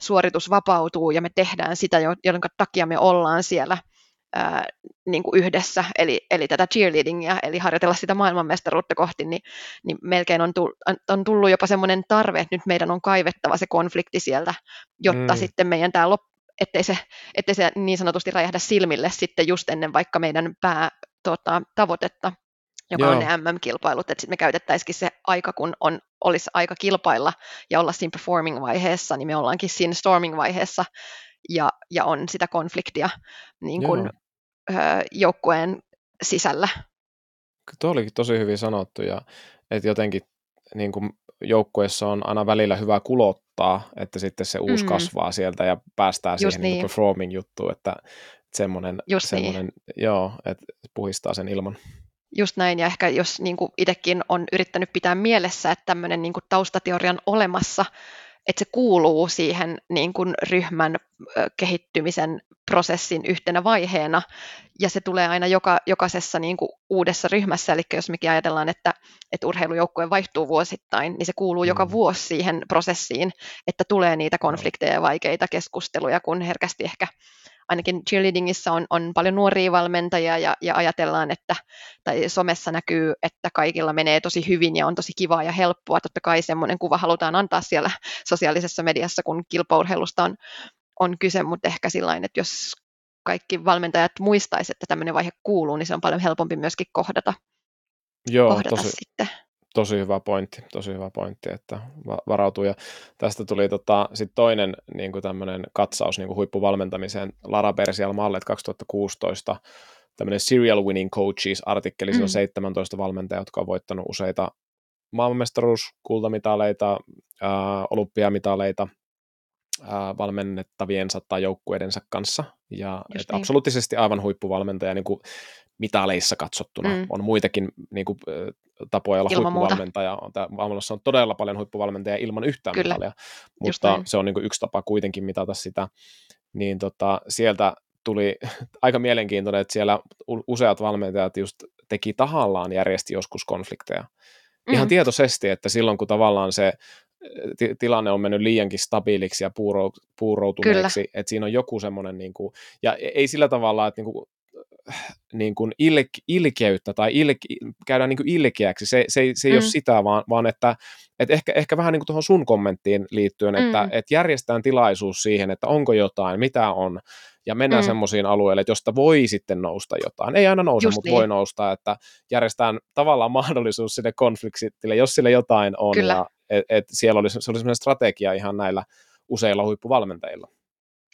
Speaker 3: suoritus vapautuu ja me tehdään sitä, jonka takia me ollaan siellä – ää, niin kuin yhdessä, eli, eli tätä cheerleadingia, eli harjoitella sitä maailmanmestaruutta kohti, niin, niin melkein on tullut, on tullut jopa semmoinen tarve, että nyt meidän on kaivettava se konflikti sieltä, jotta mm. sitten meidän tämä lop, ettei se, ettei se niin sanotusti räjähdä silmille sitten just ennen vaikka meidän pää tota, tavoitetta, joka Joo. on ne MM-kilpailut, että sitten me käytettäisikin se aika, kun on, olisi aika kilpailla ja olla siinä performing-vaiheessa, niin me ollaankin siinä storming-vaiheessa, ja, ja on sitä konfliktia niin kuin, joukkueen sisällä.
Speaker 2: Tuo olikin tosi hyvin sanottu ja että jotenkin niin kuin joukkueessa on aina välillä hyvä kulottaa, että sitten se uusi mm. kasvaa sieltä ja päästään Just siihen niin. Niin performing-juttuun, että semmoinen, Just semmoinen niin. joo, että puhistaa sen ilman.
Speaker 3: Just näin, ja ehkä jos niin kuin itsekin on yrittänyt pitää mielessä, että tämmöinen niin kuin taustateorian olemassa, että se kuuluu siihen niin kuin ryhmän kehittymisen prosessin yhtenä vaiheena, ja se tulee aina joka, jokaisessa niin kuin uudessa ryhmässä, eli jos mekin ajatellaan, että, että urheilujoukkue vaihtuu vuosittain, niin se kuuluu mm. joka vuosi siihen prosessiin, että tulee niitä konflikteja ja vaikeita keskusteluja, kun herkästi ehkä ainakin cheerleadingissa on, on paljon nuoria valmentajia ja, ja ajatellaan, että tai somessa näkyy, että kaikilla menee tosi hyvin ja on tosi kivaa ja helppoa. Totta kai semmoinen kuva halutaan antaa siellä sosiaalisessa mediassa, kun kilpaurheilusta on, on kyse, mutta ehkä sillä että jos kaikki valmentajat muistaisivat, että tämmöinen vaihe kuuluu, niin se on paljon helpompi myöskin kohdata,
Speaker 2: Joo, kohdata tosi, sitten. Tosi hyvä pointti, tosi hyvä pointti, että varautuu. Ja tästä tuli tota, sit toinen niin kuin tämmöinen katsaus niin kuin huippuvalmentamiseen Lara Persial Mallet 2016, tämmöinen Serial Winning Coaches-artikkeli, mm. on 17 valmentajaa, jotka on voittanut useita maailmanmestaruuskultamitaleita, olympiamitaleita valmennettaviensa tai joukkueidensa kanssa. Ja et niin. absoluuttisesti aivan huippuvalmentaja, niin kuin mitaleissa katsottuna. Mm. On muitakin niin kuin, tapoja olla ilman huippuvalmentaja. On, on todella paljon huippuvalmentajia ilman yhtään Kyllä. mitalia, mutta se on niin kuin, yksi tapa kuitenkin mitata sitä. Niin tota, sieltä tuli aika mielenkiintoinen, että siellä useat valmentajat just teki tahallaan järjesti joskus konflikteja. Mm. Ihan tietoisesti, että silloin kun tavallaan se t- tilanne on mennyt liiankin stabiiliksi ja puuro, puuroutuneeksi, Kyllä. että siinä on joku semmoinen, niin kuin, ja e-, ei sillä tavalla, että niin kuin, niin kuin il, ilkeyttä tai il, käydään niin kuin ilkeäksi, se, se, se ei mm. ole sitä, vaan, vaan että et ehkä, ehkä vähän niin kuin tuohon sun kommenttiin liittyen, että mm. et järjestetään tilaisuus siihen, että onko jotain, mitä on, ja mennään mm. semmoisiin alueille, että josta voi sitten nousta jotain. Ei aina nouse, Just mutta niin. voi nousta, että järjestetään tavallaan mahdollisuus sinne konfliktille, jos sille jotain on, Kyllä. ja et, et siellä olisi, se olisi semmoinen strategia ihan näillä useilla huippuvalmentajilla.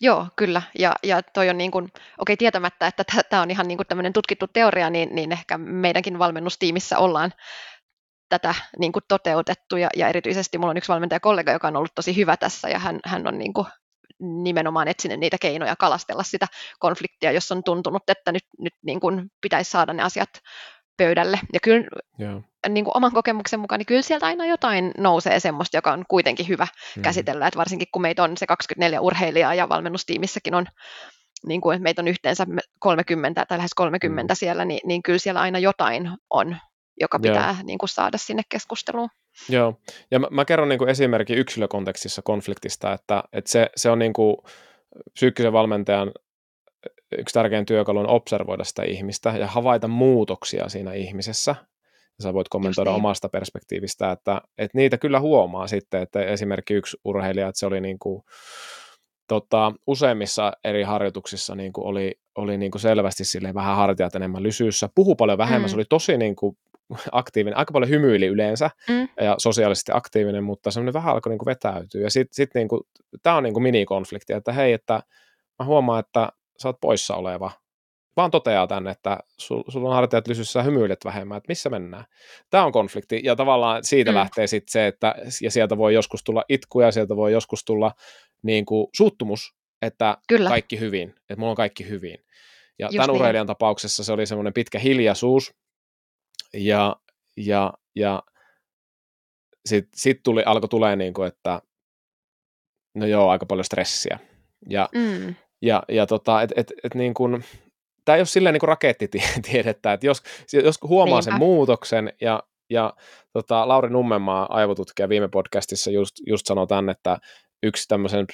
Speaker 3: Joo, kyllä. Ja, ja toi on niin kuin, okei, tietämättä, että tämä on ihan niin kuin tämmöinen tutkittu teoria, niin, niin ehkä meidänkin valmennustiimissä ollaan tätä niin kuin toteutettu. Ja, ja erityisesti mulla on yksi valmentajakollega, joka on ollut tosi hyvä tässä, ja hän, hän on niin kuin nimenomaan etsinyt niitä keinoja kalastella sitä konfliktia, jos on tuntunut, että nyt, nyt niin kuin pitäisi saada ne asiat pöydälle. Ja kyllä yeah. niin kuin oman kokemuksen mukaan, niin kyllä sieltä aina jotain nousee semmoista, joka on kuitenkin hyvä mm. käsitellä. Että varsinkin kun meitä on se 24 urheilijaa ja valmennustiimissäkin on niin kuin, meitä on yhteensä 30 tai lähes 30 mm. siellä, niin, niin kyllä siellä aina jotain on, joka pitää yeah. niin kuin saada sinne keskusteluun.
Speaker 2: Joo, ja mä, mä kerron niin kuin esimerkin yksilökontekstissa konfliktista, että, että se, se on niin kuin psyykkisen valmentajan yksi tärkein työkalu on observoida sitä ihmistä ja havaita muutoksia siinä ihmisessä. Ja sä voit kommentoida niin. omasta perspektiivistä, että, että niitä kyllä huomaa sitten, että esimerkiksi yksi urheilija, että se oli niin kuin, tota, useimmissa eri harjoituksissa niin kuin oli, oli niin kuin selvästi sille vähän hartiat enemmän lysyyssä, puhu paljon vähemmän, mm. se oli tosi niin kuin aktiivinen, aika paljon hymyili yleensä mm. ja sosiaalisesti aktiivinen, mutta semmoinen vähän alkoi niin kuin vetäytyä. Ja sitten sit niin kuin, tämä on niin kuin minikonflikti, että hei, että mä huomaan, että sä oot poissa oleva. Vaan toteaa tänne, että sul, sulla on hartiat lysyssä hymyilet vähemmän, että missä mennään. Tämä on konflikti ja tavallaan siitä mm. lähtee sitten se, että ja sieltä voi joskus tulla itku ja sieltä voi joskus tulla niin kuin suuttumus, että Kyllä. kaikki hyvin, että mulla on kaikki hyvin. Ja Just tämän niin. urheilijan tapauksessa se oli semmoinen pitkä hiljaisuus, ja, ja, ja sitten sit tuli, alkoi tulee niin kuin, että no joo, aika paljon stressiä. Ja, mm. Ja, ja tota, et, et, et niin kuin, tämä ei ole silleen niin kuin rakettitiedettä, että jos, jos huomaa Niinpä. sen muutoksen ja, ja tota, Lauri Nummenmaa, aivotutkija viime podcastissa just, just sanoi tämän, että yksi tämmöisen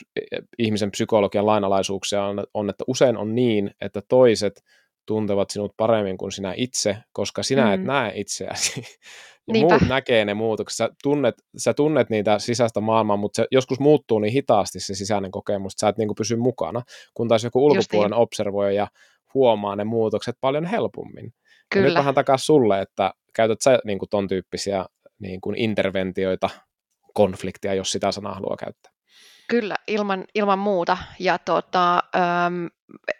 Speaker 2: ihmisen psykologian lainalaisuuksia on, on, että usein on niin, että toiset tuntevat sinut paremmin kuin sinä itse, koska sinä mm. et näe itseäsi. Ja Niinpä. muut näkee ne muutokset. Sä tunnet, sä tunnet niitä sisäistä maailmaa, mutta se joskus muuttuu niin hitaasti se sisäinen kokemus, että sä et niinku pysy mukana, kun taas joku ulkopuolinen niin. observoi ja huomaa ne muutokset paljon helpommin. Kyllä. Ja nyt vähän takaisin sulle, että käytät sä niinku ton tyyppisiä niinku interventioita, konfliktia, jos sitä sanaa haluaa käyttää.
Speaker 3: Kyllä, ilman, ilman muuta. Ja tota,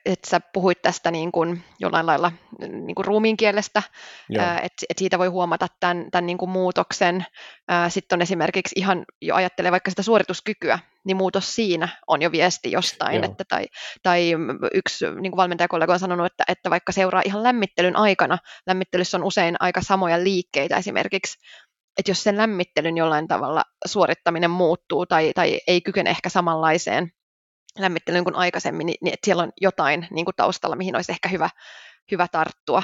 Speaker 3: että sä puhuit tästä niin kuin jollain lailla niin kuin ruumiin kielestä, että et siitä voi huomata tämän, tämän niin kuin muutoksen. Sitten on esimerkiksi ihan, jo ajattelee vaikka sitä suorituskykyä, niin muutos siinä on jo viesti jostain. Että, tai, tai yksi niin kuin valmentajakollega on sanonut, että, että vaikka seuraa ihan lämmittelyn aikana, lämmittelyssä on usein aika samoja liikkeitä esimerkiksi, että jos sen lämmittelyn jollain tavalla suorittaminen muuttuu tai, tai ei kykene ehkä samanlaiseen lämmittelyyn kuin aikaisemmin, niin, niin että siellä on jotain niin kuin taustalla, mihin olisi ehkä hyvä, hyvä tarttua,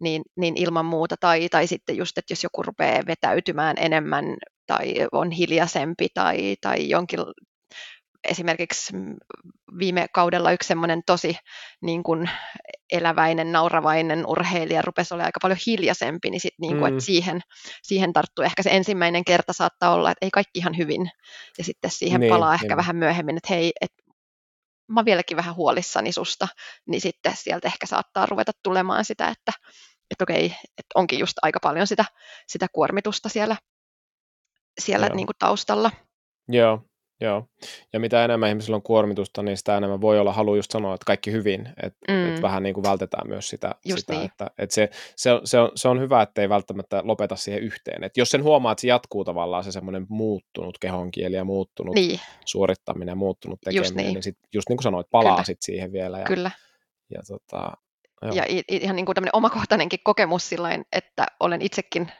Speaker 3: niin, niin ilman muuta. Tai, tai sitten just, että jos joku rupeaa vetäytymään enemmän tai on hiljaisempi tai, tai jonkin esimerkiksi viime kaudella yksi semmoinen tosi niin kuin eläväinen, nauravainen urheilija rupesi olemaan aika paljon hiljaisempi, niin, sit niin kuin, mm. että siihen, siihen tarttuu. Ehkä se ensimmäinen kerta saattaa olla, että ei kaikki ihan hyvin, ja sitten siihen niin, palaa ehkä niin. vähän myöhemmin, että hei, että mä oon vieläkin vähän huolissani susta, niin sitten sieltä ehkä saattaa ruveta tulemaan sitä, että, että okei, että onkin just aika paljon sitä, sitä kuormitusta siellä, siellä niin kuin taustalla.
Speaker 2: Joo, Joo, ja mitä enemmän ihmisillä on kuormitusta, niin sitä enemmän voi olla halu just sanoa, että kaikki hyvin, että mm. et vähän niin kuin vältetään myös sitä, sitä niin. että, että se, se, on, se, on, se on hyvä, että ei välttämättä lopeta siihen yhteen. että jos sen huomaa, että se jatkuu tavallaan se semmoinen muuttunut kehonkieli ja muuttunut niin. suorittaminen ja muuttunut tekeminen, just niin. niin sit, just niin kuin sanoit, palaa sitten siihen vielä. Ja,
Speaker 3: Kyllä.
Speaker 2: Ja, tota,
Speaker 3: joo. ja ihan niin kuin tämmöinen omakohtainenkin kokemus sillain, että olen itsekin,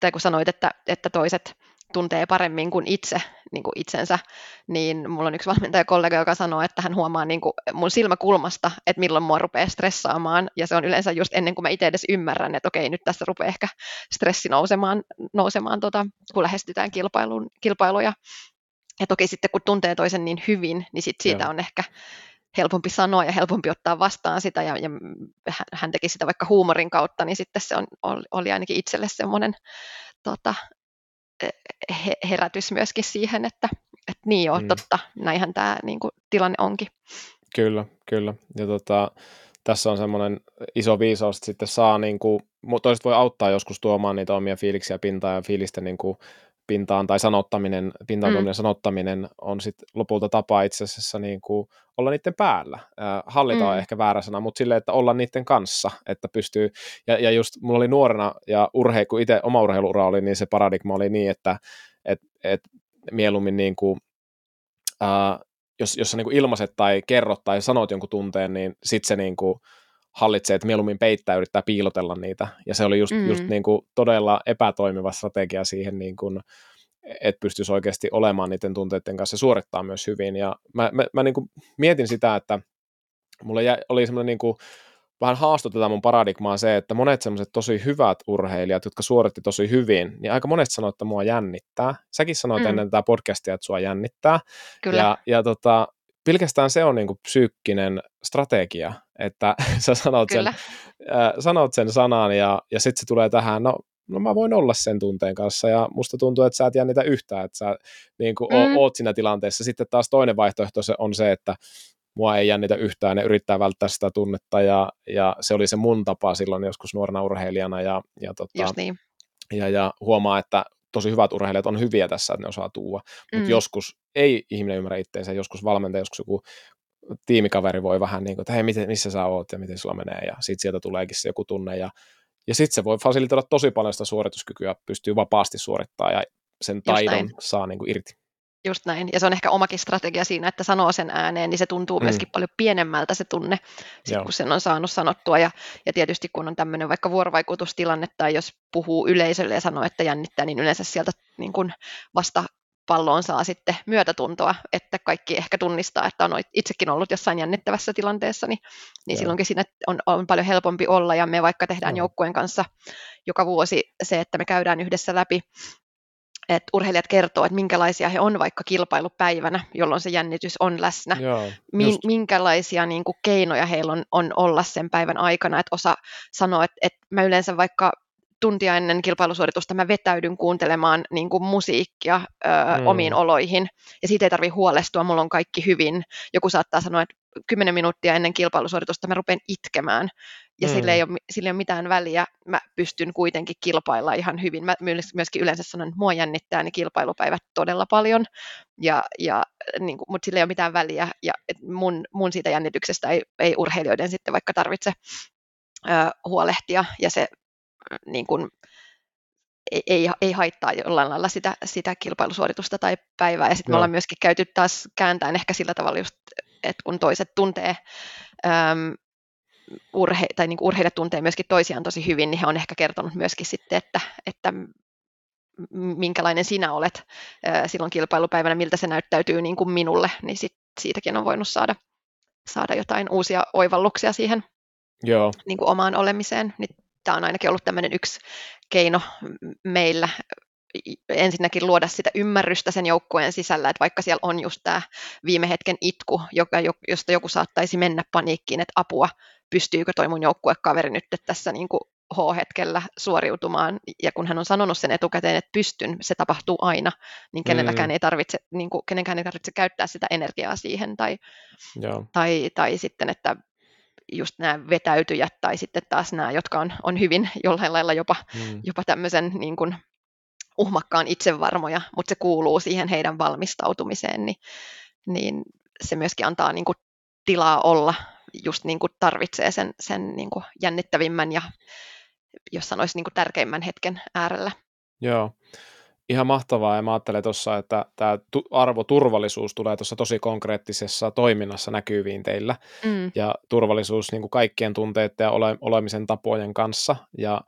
Speaker 3: tai kun sanoit, että, että toiset tuntee paremmin kuin itse niin kuin itsensä, niin mulla on yksi valmentajakollega, joka sanoo, että hän huomaa niin kuin mun silmäkulmasta, että milloin mua rupeaa stressaamaan, ja se on yleensä just ennen kuin mä itse edes ymmärrän, että okei, nyt tässä rupeaa ehkä stressi nousemaan, nousemaan tota, kun lähestytään kilpailun, kilpailuja. Ja toki sitten kun tuntee toisen niin hyvin, niin sit siitä Joo. on ehkä helpompi sanoa ja helpompi ottaa vastaan sitä, ja, ja hän teki sitä vaikka huumorin kautta, niin sitten se on, oli ainakin itselle semmoinen tota, herätys myöskin siihen, että, että niin joo, mm. totta, näinhän tämä niin kuin, tilanne onkin.
Speaker 2: Kyllä, kyllä. Ja tota, tässä on semmoinen iso viisaus, että sitten saa, niin kuin, toiset voi auttaa joskus tuomaan niitä omia fiiliksiä pintaan ja fiilisten niin kuin, pintaan tai sanottaminen, pintaan mm. sanottaminen on sitten lopulta tapa itse asiassa niin kuin olla niiden päällä. Äh, hallita mm. on ehkä väärä sana, mutta silleen, että olla niiden kanssa, että pystyy, ja, ja just mulla oli nuorena ja urhe, kun itse oma urheiluura oli, niin se paradigma oli niin, että et, et mieluummin niin kuin, äh, jos, jos sä niin kuin ilmaiset tai kerrot tai sanot jonkun tunteen, niin sitten se niin kuin, hallitsee, että mieluummin peittää yrittää piilotella niitä. Ja se oli just, mm. just niin kuin todella epätoimiva strategia siihen, niin kuin, että pystyisi oikeasti olemaan niiden tunteiden kanssa ja suorittaa myös hyvin. Ja mä, mä, mä niin kuin mietin sitä, että mulla jäi, oli semmoinen niin kuin, vähän haasto tätä mun paradigmaa se, että monet semmoiset tosi hyvät urheilijat, jotka suoritti tosi hyvin, niin aika monesti sanoo, että mua jännittää. Säkin sanoit mm. ennen tätä podcastia, että sua jännittää. Kyllä. Ja, ja tota, pelkästään se on niin kuin psyykkinen strategia, että sä sanot sen, äh, sanot sen sanan ja, ja sitten se tulee tähän, no, no mä voin olla sen tunteen kanssa ja musta tuntuu, että sä et jännitä yhtään, että sä niin kuin mm. oot siinä tilanteessa. Sitten taas toinen vaihtoehto on se, että mua ei jännitä yhtään ja yrittää välttää sitä tunnetta ja, ja se oli se mun tapa silloin joskus nuorena urheilijana ja, ja, tota,
Speaker 3: niin.
Speaker 2: ja, ja huomaa, että tosi hyvät urheilijat on hyviä tässä, että ne osaa tuua, mutta mm. joskus ei ihminen ymmärrä itseensä, joskus valmentaja, joskus joku tiimikaveri voi vähän niin kuin, että hei, miten, missä sä oot ja miten sulla menee ja sitten sieltä tuleekin se joku tunne ja, ja sitten se voi fasilitoida tosi paljon sitä suorituskykyä, pystyy vapaasti suorittamaan ja sen taidon saa niin kuin irti.
Speaker 3: Just näin. Ja se on ehkä omakin strategia siinä, että sanoo sen ääneen, niin se tuntuu mm. myöskin paljon pienemmältä se tunne, sit kun sen on saanut sanottua. Ja, ja tietysti kun on tämmöinen vaikka vuorovaikutustilanne tai jos puhuu yleisölle ja sanoo, että jännittää, niin yleensä sieltä niin kun vasta palloon saa sitten myötätuntoa, että kaikki ehkä tunnistaa, että on itsekin ollut jossain jännittävässä tilanteessa, niin, niin silloinkin siinä on, on paljon helpompi olla, ja me vaikka tehdään joukkueen kanssa joka vuosi se, että me käydään yhdessä läpi että urheilijat kertoo, että minkälaisia he on vaikka kilpailupäivänä, jolloin se jännitys on läsnä.
Speaker 2: Joo,
Speaker 3: Min, minkälaisia niin kuin, keinoja heillä on, on olla sen päivän aikana. Että osa sanoo, että, että mä yleensä vaikka tuntia ennen kilpailusuoritusta mä vetäydyn kuuntelemaan niin kuin musiikkia ö, mm. omiin oloihin, ja siitä ei tarvitse huolestua, mulla on kaikki hyvin. Joku saattaa sanoa, että kymmenen minuuttia ennen kilpailusuoritusta mä rupean itkemään, ja mm. sille, ei ole, sille ei ole mitään väliä, mä pystyn kuitenkin kilpailla ihan hyvin. Mä myöskin yleensä sanon, että mua jännittää ne kilpailupäivät todella paljon, ja, ja, niin kuin, mutta sille ei ole mitään väliä, ja mun, mun siitä jännityksestä ei, ei urheilijoiden sitten vaikka tarvitse ö, huolehtia, ja se niin kuin, ei, ei haittaa jollain lailla sitä, sitä kilpailusuoritusta tai päivää. Ja sitten me ollaan myöskin käyty taas kääntäen ehkä sillä tavalla just, että kun toiset tuntee äm, urhe, tai niin urheilijat tuntee myöskin toisiaan tosi hyvin, niin he on ehkä kertonut myöskin sitten, että, että minkälainen sinä olet silloin kilpailupäivänä, miltä se näyttäytyy niin kuin minulle, niin sit, siitäkin on voinut saada, saada jotain uusia oivalluksia siihen
Speaker 2: Joo.
Speaker 3: Niin kuin omaan olemiseen. Niin tämä on ainakin ollut tämmöinen yksi keino meillä ensinnäkin luoda sitä ymmärrystä sen joukkueen sisällä, että vaikka siellä on just tämä viime hetken itku, joka, josta joku saattaisi mennä paniikkiin, että apua, pystyykö toi mun joukkuekaveri nyt tässä niin kuin H-hetkellä suoriutumaan, ja kun hän on sanonut sen etukäteen, että pystyn, se tapahtuu aina, niin kenelläkään mm. ei tarvitse, niin kuin, kenenkään ei tarvitse käyttää sitä energiaa siihen, tai, tai, tai sitten, että just nämä vetäytyjät tai sitten taas nämä, jotka on, on hyvin jollain lailla jopa, mm. jopa tämmöisen niin kuin uhmakkaan itsevarmoja, mutta se kuuluu siihen heidän valmistautumiseen, niin, niin se myöskin antaa niin kuin tilaa olla, just niin kuin tarvitsee sen, sen niin kuin jännittävimmän ja jos sanoisi niin kuin tärkeimmän hetken äärellä.
Speaker 2: Joo, ihan mahtavaa ja mä ajattelen tuossa, että tämä arvo turvallisuus tulee tuossa tosi konkreettisessa toiminnassa näkyviin teillä mm. ja turvallisuus niin kuin kaikkien tunteiden ja ole, olemisen tapojen kanssa ja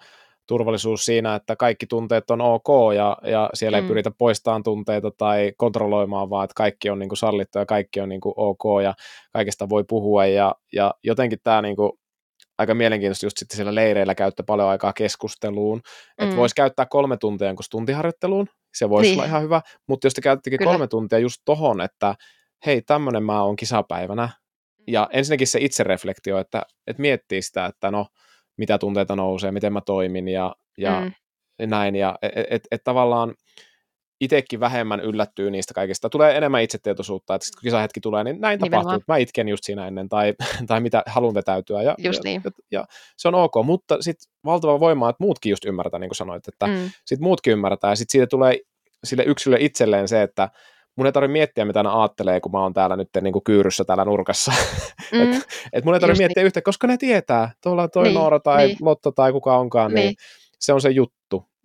Speaker 2: turvallisuus siinä, että kaikki tunteet on ok ja, ja siellä mm. ei pyritä poistamaan tunteita tai kontrolloimaan, vaan että kaikki on niin kuin sallittu ja kaikki on niin kuin ok ja kaikesta voi puhua ja, ja jotenkin tämä niin kuin aika mielenkiintoista just sitten siellä leireillä käyttää paljon aikaa keskusteluun, että mm. voisi käyttää kolme tuntia kuin tuntiharjoitteluun, se voisi niin. olla ihan hyvä, mutta jos te käyttikin Kyllä. kolme tuntia just tohon, että hei, tämmöinen mä oon kisapäivänä, ja ensinnäkin se itsereflektio, että, että miettii sitä, että no, mitä tunteita nousee, miten mä toimin ja, ja mm. näin, ja et, et, et tavallaan itsekin vähemmän yllättyy niistä kaikista. Tulee enemmän itsetietoisuutta, että kun kisahetki tulee, niin näin Nimenomaan. tapahtuu. Mä itken just siinä ennen, tai, tai mitä haluan vetäytyä. Ja,
Speaker 3: just niin.
Speaker 2: ja, ja, se on ok, mutta sitten valtava voima, että muutkin just ymmärtää, niin kuin sanoit, että mm. sitten muutkin ymmärtää, ja sitten siitä tulee sille yksilölle itselleen se, että mun ei tarvitse miettiä, mitä ne ajattelee, kun mä oon täällä nyt niin kuin kyyryssä täällä nurkassa. Mm. et, et mun ei tarvitse miettiä niin. yhtä, koska ne tietää, tuolla toi niin, Noora tai niin. Lotto tai kuka onkaan, niin, niin se on se juttu.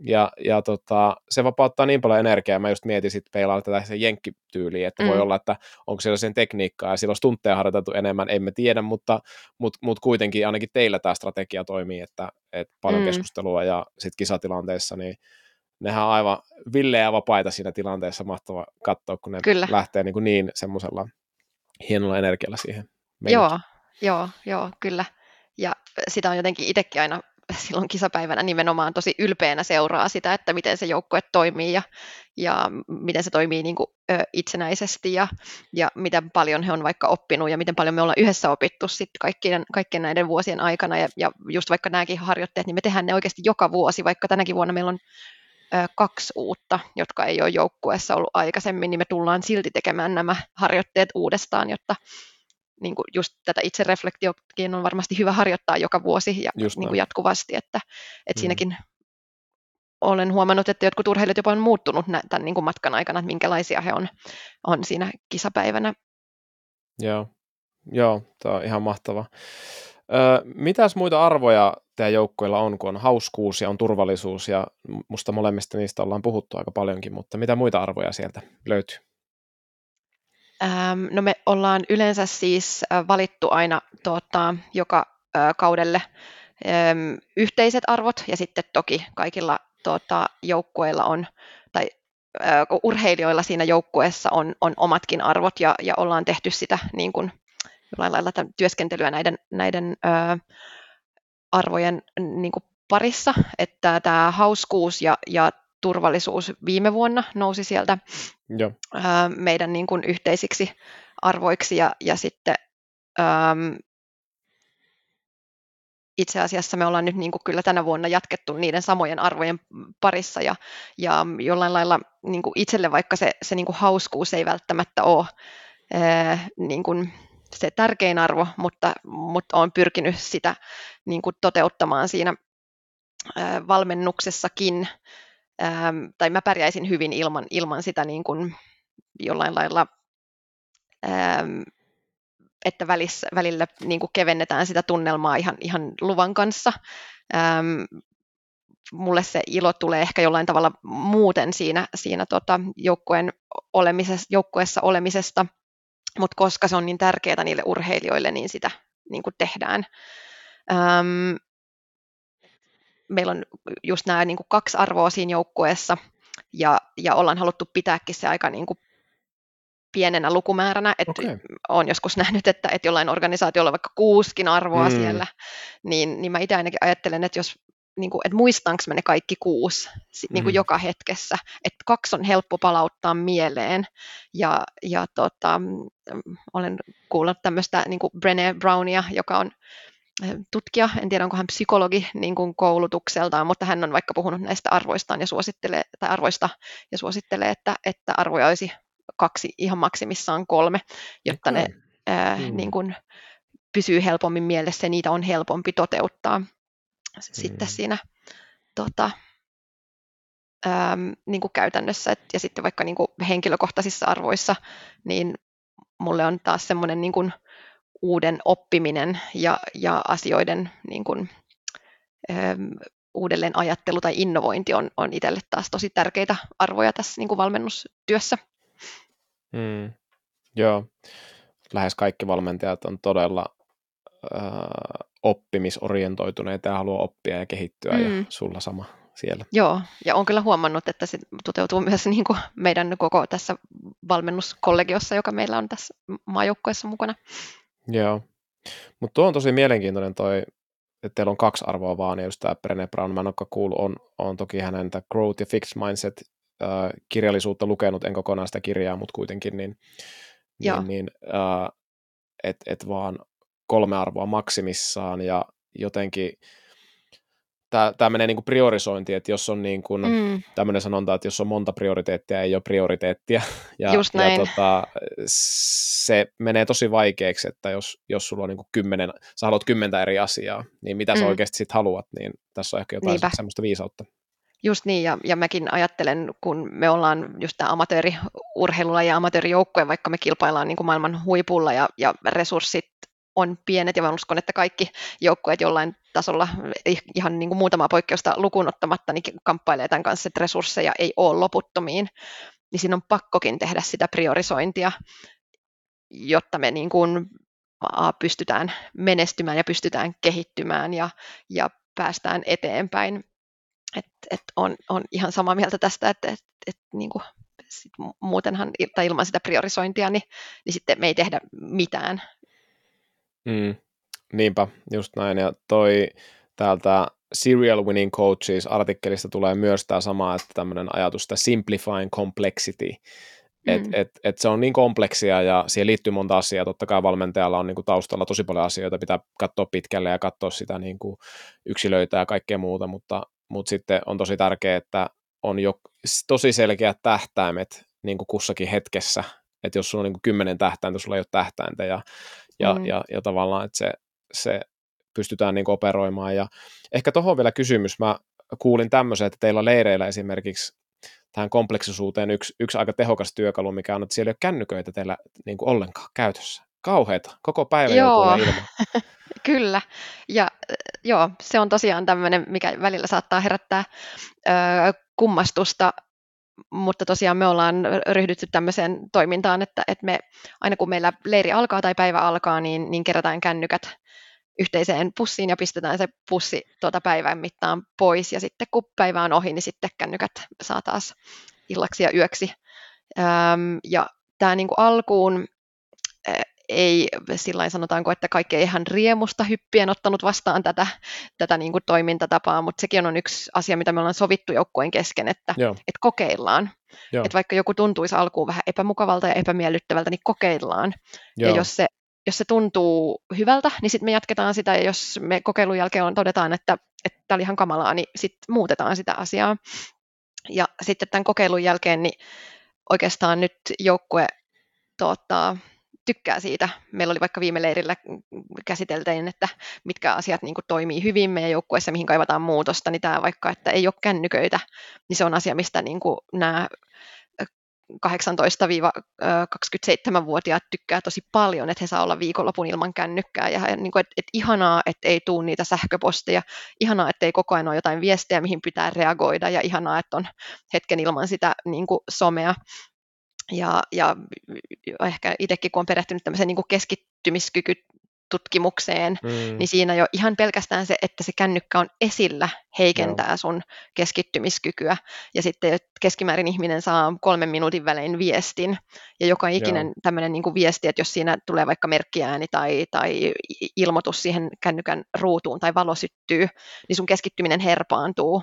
Speaker 2: Ja, ja tota, se vapauttaa niin paljon energiaa, mä just mietin sitten peilailla tätä sen jenkkityyliä, että mm. voi olla, että onko siellä sen tekniikkaa, ja silloin tunteja harjoiteltu enemmän, emme tiedä, mutta, mutta, mutta kuitenkin ainakin teillä tämä strategia toimii, että, että paljon mm. keskustelua ja sitten kisatilanteessa, niin nehän on aivan villejä ja vapaita siinä tilanteessa, mahtava katsoa, kun ne Kyllä. lähtee niin, niin semmoisella hienolla energialla siihen.
Speaker 3: Joo, joo, joo, kyllä. Ja sitä on jotenkin itsekin aina silloin kisapäivänä nimenomaan tosi ylpeänä seuraa sitä, että miten se joukkue toimii ja, ja miten se toimii niin kuin, ö, itsenäisesti ja, ja miten paljon he on vaikka oppinut ja miten paljon me ollaan yhdessä opittu sit kaikkien, kaikkien näiden vuosien aikana ja, ja just vaikka nämäkin harjoitteet, niin me tehdään ne oikeasti joka vuosi, vaikka tänäkin vuonna meillä on kaksi uutta, jotka ei ole joukkueessa ollut aikaisemmin, niin me tullaan silti tekemään nämä harjoitteet uudestaan, jotta niin kuin just tätä itsereflektiokin on varmasti hyvä harjoittaa joka vuosi ja niin kuin jatkuvasti, että, että mm. siinäkin olen huomannut, että jotkut urheilijat jopa on muuttunut tämän niin kuin matkan aikana, että minkälaisia he on, on siinä kisapäivänä.
Speaker 2: Joo, Joo tämä on ihan mahtava. Ö, mitäs muita arvoja teidän joukkoilla on, kun on hauskuus ja on turvallisuus, ja musta molemmista niistä ollaan puhuttu aika paljonkin, mutta mitä muita arvoja sieltä löytyy?
Speaker 3: Ähm, no me ollaan yleensä siis äh, valittu aina tuota, joka äh, kaudelle ähm, yhteiset arvot ja sitten toki kaikilla tuota, joukkueilla on, tai äh, urheilijoilla siinä joukkueessa on, on omatkin arvot ja, ja ollaan tehty sitä niin kuin, jollain lailla työskentelyä näiden, näiden ää, arvojen niin kuin parissa, että tämä hauskuus ja, ja turvallisuus viime vuonna nousi sieltä Joo. Ää, meidän niin kuin yhteisiksi arvoiksi ja, ja sitten äm, itse asiassa me ollaan nyt niin kuin kyllä tänä vuonna jatkettu niiden samojen arvojen parissa ja, ja jollain lailla niin kuin itselle vaikka se, se niin kuin hauskuus ei välttämättä ole ää, niin kuin se tärkein arvo, mutta, mutta olen pyrkinyt sitä niin kuin toteuttamaan siinä valmennuksessakin tai mä pärjäisin hyvin ilman, ilman sitä niin kuin jollain lailla, että välissä, välillä niin kuin kevennetään sitä tunnelmaa ihan, ihan luvan kanssa. Mulle se ilo tulee ehkä jollain tavalla muuten siinä, siinä tota olemisessa, joukkueessa olemisesta, mutta koska se on niin tärkeää niille urheilijoille, niin sitä niin kuin tehdään. Ähm, meillä on just nämä niin kuin kaksi arvoa siinä joukkueessa, ja, ja ollaan haluttu pitääkin se aika niin kuin pienenä lukumääränä. Että okay. Olen joskus nähnyt, että, että jollain organisaatiolla on vaikka kuuskin arvoa mm. siellä, niin, niin mä itse ainakin ajattelen, että jos niin kuin, että muistanko mä ne kaikki kuusi niin kuin mm. joka hetkessä. Että kaksi on helppo palauttaa mieleen. Ja, ja tota, olen kuullut tämmöistä niin kuin Brené Brownia, joka on tutkija, en tiedä onko hän psykologi niin kuin koulutukseltaan, mutta hän on vaikka puhunut näistä arvoistaan ja suosittelee, tai arvoista ja suosittelee, että, että arvoja olisi kaksi, ihan maksimissaan kolme, jotta okay. ne ää, mm. niin kuin pysyy helpommin mielessä ja niitä on helpompi toteuttaa mm. sitten siinä tota, äm, niin kuin käytännössä. Et, ja sitten vaikka niin kuin henkilökohtaisissa arvoissa, niin mulle on taas semmoinen niin kuin, uuden oppiminen ja, ja asioiden niin kuin, ähm, uudelleen ajattelu tai innovointi on, on itselle taas tosi tärkeitä arvoja tässä niin kuin valmennustyössä.
Speaker 2: Mm, joo, lähes kaikki valmentajat on todella äh, oppimisorientoituneita ja haluaa oppia ja kehittyä mm. ja sulla sama siellä.
Speaker 3: Joo, ja olen kyllä huomannut, että se toteutuu myös niin kuin meidän koko tässä valmennuskollegiossa, joka meillä on tässä maajoukkoessa mukana.
Speaker 2: Joo. Mutta tuo on tosi mielenkiintoinen toi, että teillä on kaksi arvoa vaan, ja just tämä Brené Brown, mä en kuullut, on, on toki hänen Growth ja Fixed Mindset äh, kirjallisuutta lukenut, en kokonaan sitä kirjaa, mutta kuitenkin, niin, niin, niin äh, että et vaan kolme arvoa maksimissaan, ja jotenkin tämä, menee niin kuin priorisointiin, että jos on niin kuin, mm. tämmöinen sanonta, että jos on monta prioriteettia, ei ole prioriteettia. Ja,
Speaker 3: Just näin.
Speaker 2: ja tota, se menee tosi vaikeaksi, että jos, jos sulla on niin kuin kymmenen, sä haluat kymmentä eri asiaa, niin mitä mm. sä oikeasti sitten haluat, niin tässä on ehkä jotain Niinpä. semmoista viisautta.
Speaker 3: Just niin, ja, ja mäkin ajattelen, kun me ollaan just tämä amatööriurheilulla ja amatöörijoukkoja, vaikka me kilpaillaan niin kuin maailman huipulla ja, ja resurssit on pienet ja mä uskon, että kaikki joukkueet jollain tasolla, ihan niin kuin muutamaa poikkeusta lukuun ottamatta, niin kamppailee tämän kanssa, että resursseja ei ole loputtomiin, niin siinä on pakkokin tehdä sitä priorisointia, jotta me niin kuin pystytään menestymään ja pystytään kehittymään ja, ja päästään eteenpäin. Et, et on, on ihan samaa mieltä tästä, että et, et niin kuin sit muutenhan tai ilman sitä priorisointia, niin, niin sitten me ei tehdä mitään
Speaker 2: Mm, niinpä, just näin. Ja toi täältä Serial Winning Coaches artikkelista tulee myös tämä sama, että tämmöinen ajatus, että simplifying complexity, mm. että et, et se on niin kompleksia ja siihen liittyy monta asiaa. Totta kai valmentajalla on niin kuin taustalla tosi paljon asioita, pitää katsoa pitkälle ja katsoa sitä niin kuin yksilöitä ja kaikkea muuta, mutta, mutta sitten on tosi tärkeää, että on jo tosi selkeät tähtäimet niin kuin kussakin hetkessä, että jos sulla on niin kuin kymmenen tähtäintä, sulla ei ole tähtäintä ja, ja, mm. ja, ja tavallaan, että se, se pystytään niin operoimaan. Ja ehkä tuohon vielä kysymys, mä kuulin tämmöisen, että teillä leireillä esimerkiksi tähän kompleksisuuteen yksi, yksi aika tehokas työkalu, mikä on, että siellä ei ole kännyköitä teillä niin kuin ollenkaan käytössä. Kauheeta, koko päivä
Speaker 3: joo.
Speaker 2: ilman.
Speaker 3: Kyllä, ja joo, se on tosiaan tämmöinen, mikä välillä saattaa herättää ö, kummastusta, mutta tosiaan me ollaan ryhdytty tämmöiseen toimintaan, että, että me aina kun meillä leiri alkaa tai päivä alkaa, niin, niin kerätään kännykät yhteiseen pussiin ja pistetään se pussi tuota päivän mittaan pois ja sitten kun päivä on ohi, niin sitten kännykät saa taas illaksi ja yöksi. Ja tämä niin alkuun ei sillä sanotaanko, että kaikki ei ihan riemusta hyppien ottanut vastaan tätä, tätä niin kuin toimintatapaa, mutta sekin on yksi asia, mitä me ollaan sovittu joukkueen kesken, että, että kokeillaan. Joo. Että vaikka joku tuntuisi alkuun vähän epämukavalta ja epämiellyttävältä, niin kokeillaan. Joo. Ja jos se, jos se tuntuu hyvältä, niin sitten me jatketaan sitä, ja jos me kokeilun jälkeen on, todetaan, että tämä oli ihan kamalaa, niin sitten muutetaan sitä asiaa. Ja sitten tämän kokeilun jälkeen, niin oikeastaan nyt joukkue tuottaa tykkää siitä. Meillä oli vaikka viime leirillä käsiteltiin, että mitkä asiat niin kuin, toimii hyvin meidän joukkueessa, mihin kaivataan muutosta, niin tämä vaikka, että ei ole kännyköitä, niin se on asia, mistä niin kuin, nämä 18-27-vuotiaat tykkää tosi paljon, että he saa olla viikonlopun ilman kännykkää. Ja niin kuin, että, että ihanaa, että ei tule niitä sähköposteja, ihanaa, että ei koko ajan ole jotain viestejä, mihin pitää reagoida. Ja ihanaa, että on hetken ilman sitä niin kuin somea ja, ja ehkä itsekin, kun on perehtynyt tämmöiseen niin keskittymiskyky tutkimukseen, mm. niin siinä jo ihan pelkästään se, että se kännykkä on esillä, heikentää Joo. sun keskittymiskykyä. Ja sitten keskimäärin ihminen saa kolmen minuutin välein viestin, ja joka ikinen tämmöinen niin viesti, että jos siinä tulee vaikka merkkiääni tai, tai ilmoitus siihen kännykän ruutuun tai valo syttyy, niin sun keskittyminen herpaantuu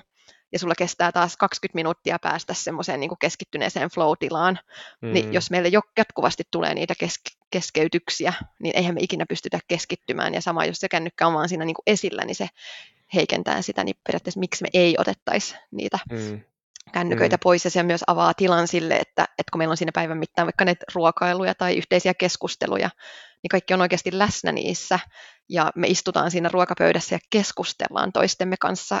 Speaker 3: ja sulla kestää taas 20 minuuttia päästä semmoiseen niin keskittyneeseen flow-tilaan, mm. niin jos meille jo jatkuvasti tulee niitä kes- keskeytyksiä, niin eihän me ikinä pystytä keskittymään, ja sama jos se kännykkä on vaan siinä niin esillä, niin se heikentää sitä, niin periaatteessa miksi me ei otettaisi niitä mm. kännyköitä mm. pois, ja se myös avaa tilan sille, että, että kun meillä on siinä päivän mittaan vaikka näitä ruokailuja tai yhteisiä keskusteluja, niin kaikki on oikeasti läsnä niissä, ja me istutaan siinä ruokapöydässä ja keskustellaan toistemme kanssa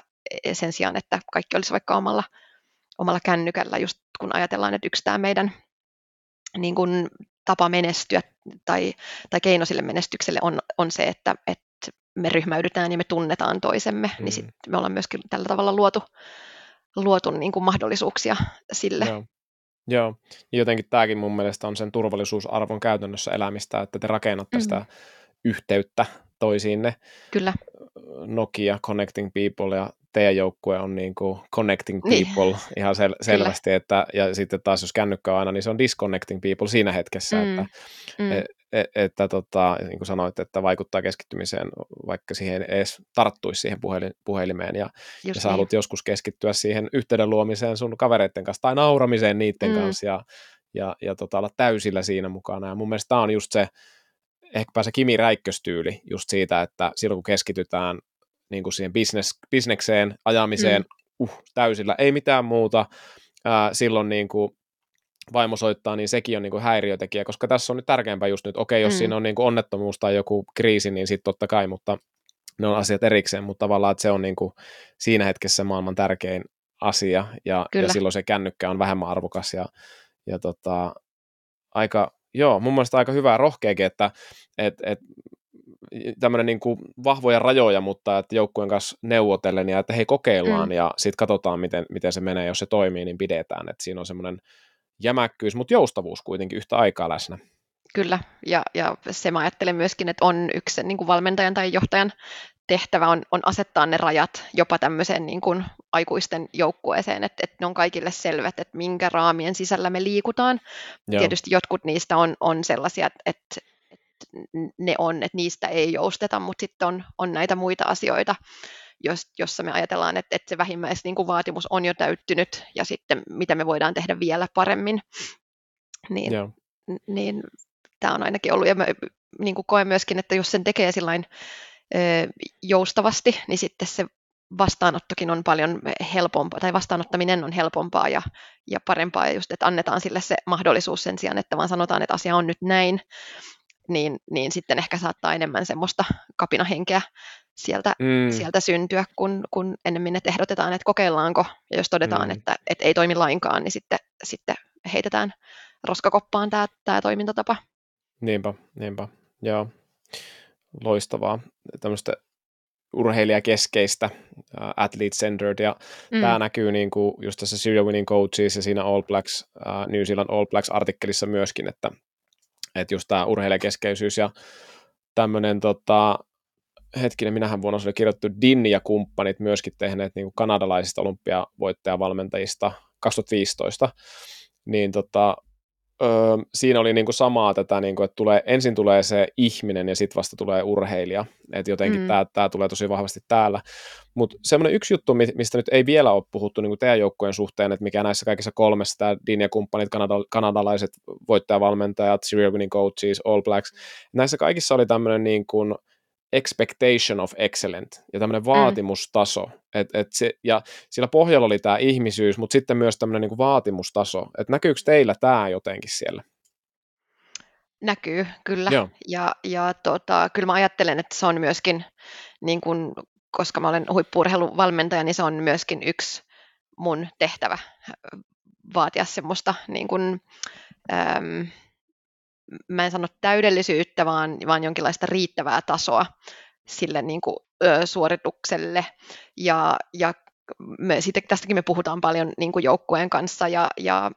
Speaker 3: sen sijaan, että kaikki olisi vaikka omalla, omalla kännykällä, just kun ajatellaan, että yksi tämä meidän niin kuin, tapa menestyä tai, tai keino sille menestykselle on, on se, että, että me ryhmäydytään ja me tunnetaan toisemme, niin mm. niin sitten me ollaan myöskin tällä tavalla luotu, luotu niin kuin mahdollisuuksia sille.
Speaker 2: Joo. Joo, ja jotenkin tämäkin mun mielestä on sen turvallisuusarvon käytännössä elämistä, että te rakennatte mm-hmm. sitä yhteyttä toisiinne.
Speaker 3: Kyllä.
Speaker 2: Nokia Connecting People ja teidän joukkue on niin kuin Connecting niin. People niin. ihan sel- selvästi, että, ja sitten taas jos kännykkä on aina, niin se on Disconnecting People siinä hetkessä, mm. että, mm. Et, et, että tota, niin kuin sanoit, että vaikuttaa keskittymiseen, vaikka siihen edes tarttuisi siihen puhelin, puhelimeen, ja, ja sä niin. haluat joskus keskittyä siihen yhteyden luomiseen sun kavereiden kanssa, tai nauramiseen niiden mm. kanssa, ja, ja, ja tota, olla täysillä siinä mukana, ja mun mielestä tämä on just se, ehkäpä se Kimi Räikköstyyli just siitä, että silloin kun keskitytään niin kuin siihen business, bisnekseen, ajamiseen, mm. uh, täysillä, ei mitään muuta, ää, silloin niin kuin vaimo soittaa, niin sekin on niin kuin häiriötekijä, koska tässä on nyt tärkeämpää just nyt, okei, jos mm. siinä on niin kuin onnettomuus tai joku kriisi, niin sitten totta kai, mutta ne on asiat erikseen, mutta tavallaan, että se on niin kuin siinä hetkessä maailman tärkein asia, ja, ja silloin se kännykkä on vähemmän arvokas, ja, ja tota, aika, joo, mun mielestä aika hyvää rohkeakin, että et, et, tämmöinen niin kuin vahvoja rajoja, mutta että joukkueen kanssa neuvotellen ja että hei kokeillaan mm. ja sitten katsotaan, miten, miten se menee, jos se toimii, niin pidetään, että siinä on semmoinen jämäkkyys, mutta joustavuus kuitenkin yhtä aikaa läsnä.
Speaker 3: Kyllä, ja, ja se mä ajattelen myöskin, että on yksi niin kuin valmentajan tai johtajan tehtävä on, on asettaa ne rajat jopa tämmöiseen niin kuin aikuisten joukkueeseen, että, että ne on kaikille selvät, että minkä raamien sisällä me liikutaan. Joo. Tietysti jotkut niistä on, on sellaisia, että, että ne on, että niistä ei jousteta, mutta sitten on, on näitä muita asioita, jos, jossa me ajatellaan, että, että se vähimmäisvaatimus on jo täyttynyt ja sitten mitä me voidaan tehdä vielä paremmin. Niin, Joo. niin tämä on ainakin ollut, ja mä niin kuin koen myöskin, että jos sen tekee sillain joustavasti, niin sitten se vastaanottokin on paljon helpompaa, tai vastaanottaminen on helpompaa ja, ja parempaa, ja just, että annetaan sille se mahdollisuus sen sijaan, että vaan sanotaan, että asia on nyt näin, niin, niin sitten ehkä saattaa enemmän semmoista kapinahenkeä sieltä, mm. sieltä syntyä, kun, kun ennemmin että ehdotetaan, että kokeillaanko, ja jos todetaan, mm. että, että ei toimi lainkaan, niin sitten, sitten heitetään roskakoppaan tämä, tämä toimintatapa.
Speaker 2: Niinpä, niinpä, joo. Loistavaa. Tämmöistä urheilijakeskeistä, uh, athlete-centered, ja mm. tämä näkyy niin kuin just tässä Serial Winning Coaches ja siinä All Blacks, uh, New Zealand All Blacks-artikkelissa myöskin, että, että just tämä urheilijakeskeisyys ja tämmöinen tota, hetkinen, minähän vuonna oli kirjoittu Dinni ja kumppanit myöskin tehneet niin kuin kanadalaisista olympiavoittajavalmentajista 2015, niin tota, öö, siinä oli niinku samaa tätä, niinku, että tulee, ensin tulee se ihminen ja sitten vasta tulee urheilija. Että jotenkin mm. tämä tulee tosi vahvasti täällä. Mutta semmoinen yksi juttu, mistä nyt ei vielä ole puhuttu niinku teidän joukkueen suhteen, että mikä näissä kaikissa kolmessa, tämä Dean ja kumppanit, kanada, kanadalaiset voittajavalmentajat, serial winning coaches, All Blacks, näissä kaikissa oli tämmöinen niin kuin, expectation of excellent ja tämmöinen mm. vaatimustaso. Mm. Et, et se, ja sillä pohjalla oli tämä ihmisyys, mutta sitten myös tämmöinen niinku vaatimustaso. Et näkyykö teillä tämä jotenkin siellä?
Speaker 3: Näkyy, kyllä. Joo. Ja, ja tota, kyllä mä ajattelen, että se on myöskin, niin kun, koska mä olen huippuurheiluvalmentaja, niin se on myöskin yksi mun tehtävä vaatia semmoista niin kun, äm, mä en sano täydellisyyttä, vaan, vaan jonkinlaista riittävää tasoa sille niin kuin, ö, suoritukselle. Ja, ja me, siitä, tästäkin me puhutaan paljon niin kuin joukkueen kanssa ja, ja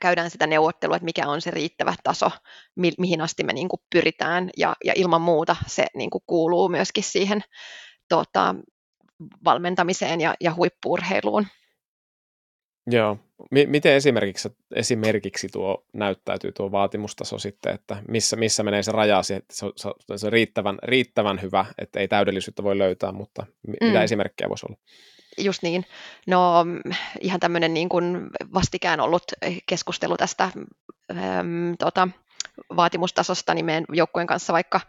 Speaker 3: käydään sitä neuvottelua, että mikä on se riittävä taso, mi, mihin asti me niin kuin pyritään, ja, ja ilman muuta se niin kuin kuuluu myöskin siihen tota, valmentamiseen ja, ja huippuurheiluun.
Speaker 2: Joo. M- miten esimerkiksi, esimerkiksi tuo näyttäytyy tuo vaatimustaso sitten, että missä, missä menee se raja, että se on, se on riittävän, riittävän hyvä, että ei täydellisyyttä voi löytää, mutta m- mm. mitä esimerkkejä voisi olla?
Speaker 3: Just niin. No ihan tämmöinen niin kuin vastikään ollut keskustelu tästä äm, tota, vaatimustasosta, niin meidän joukkueen kanssa vaikka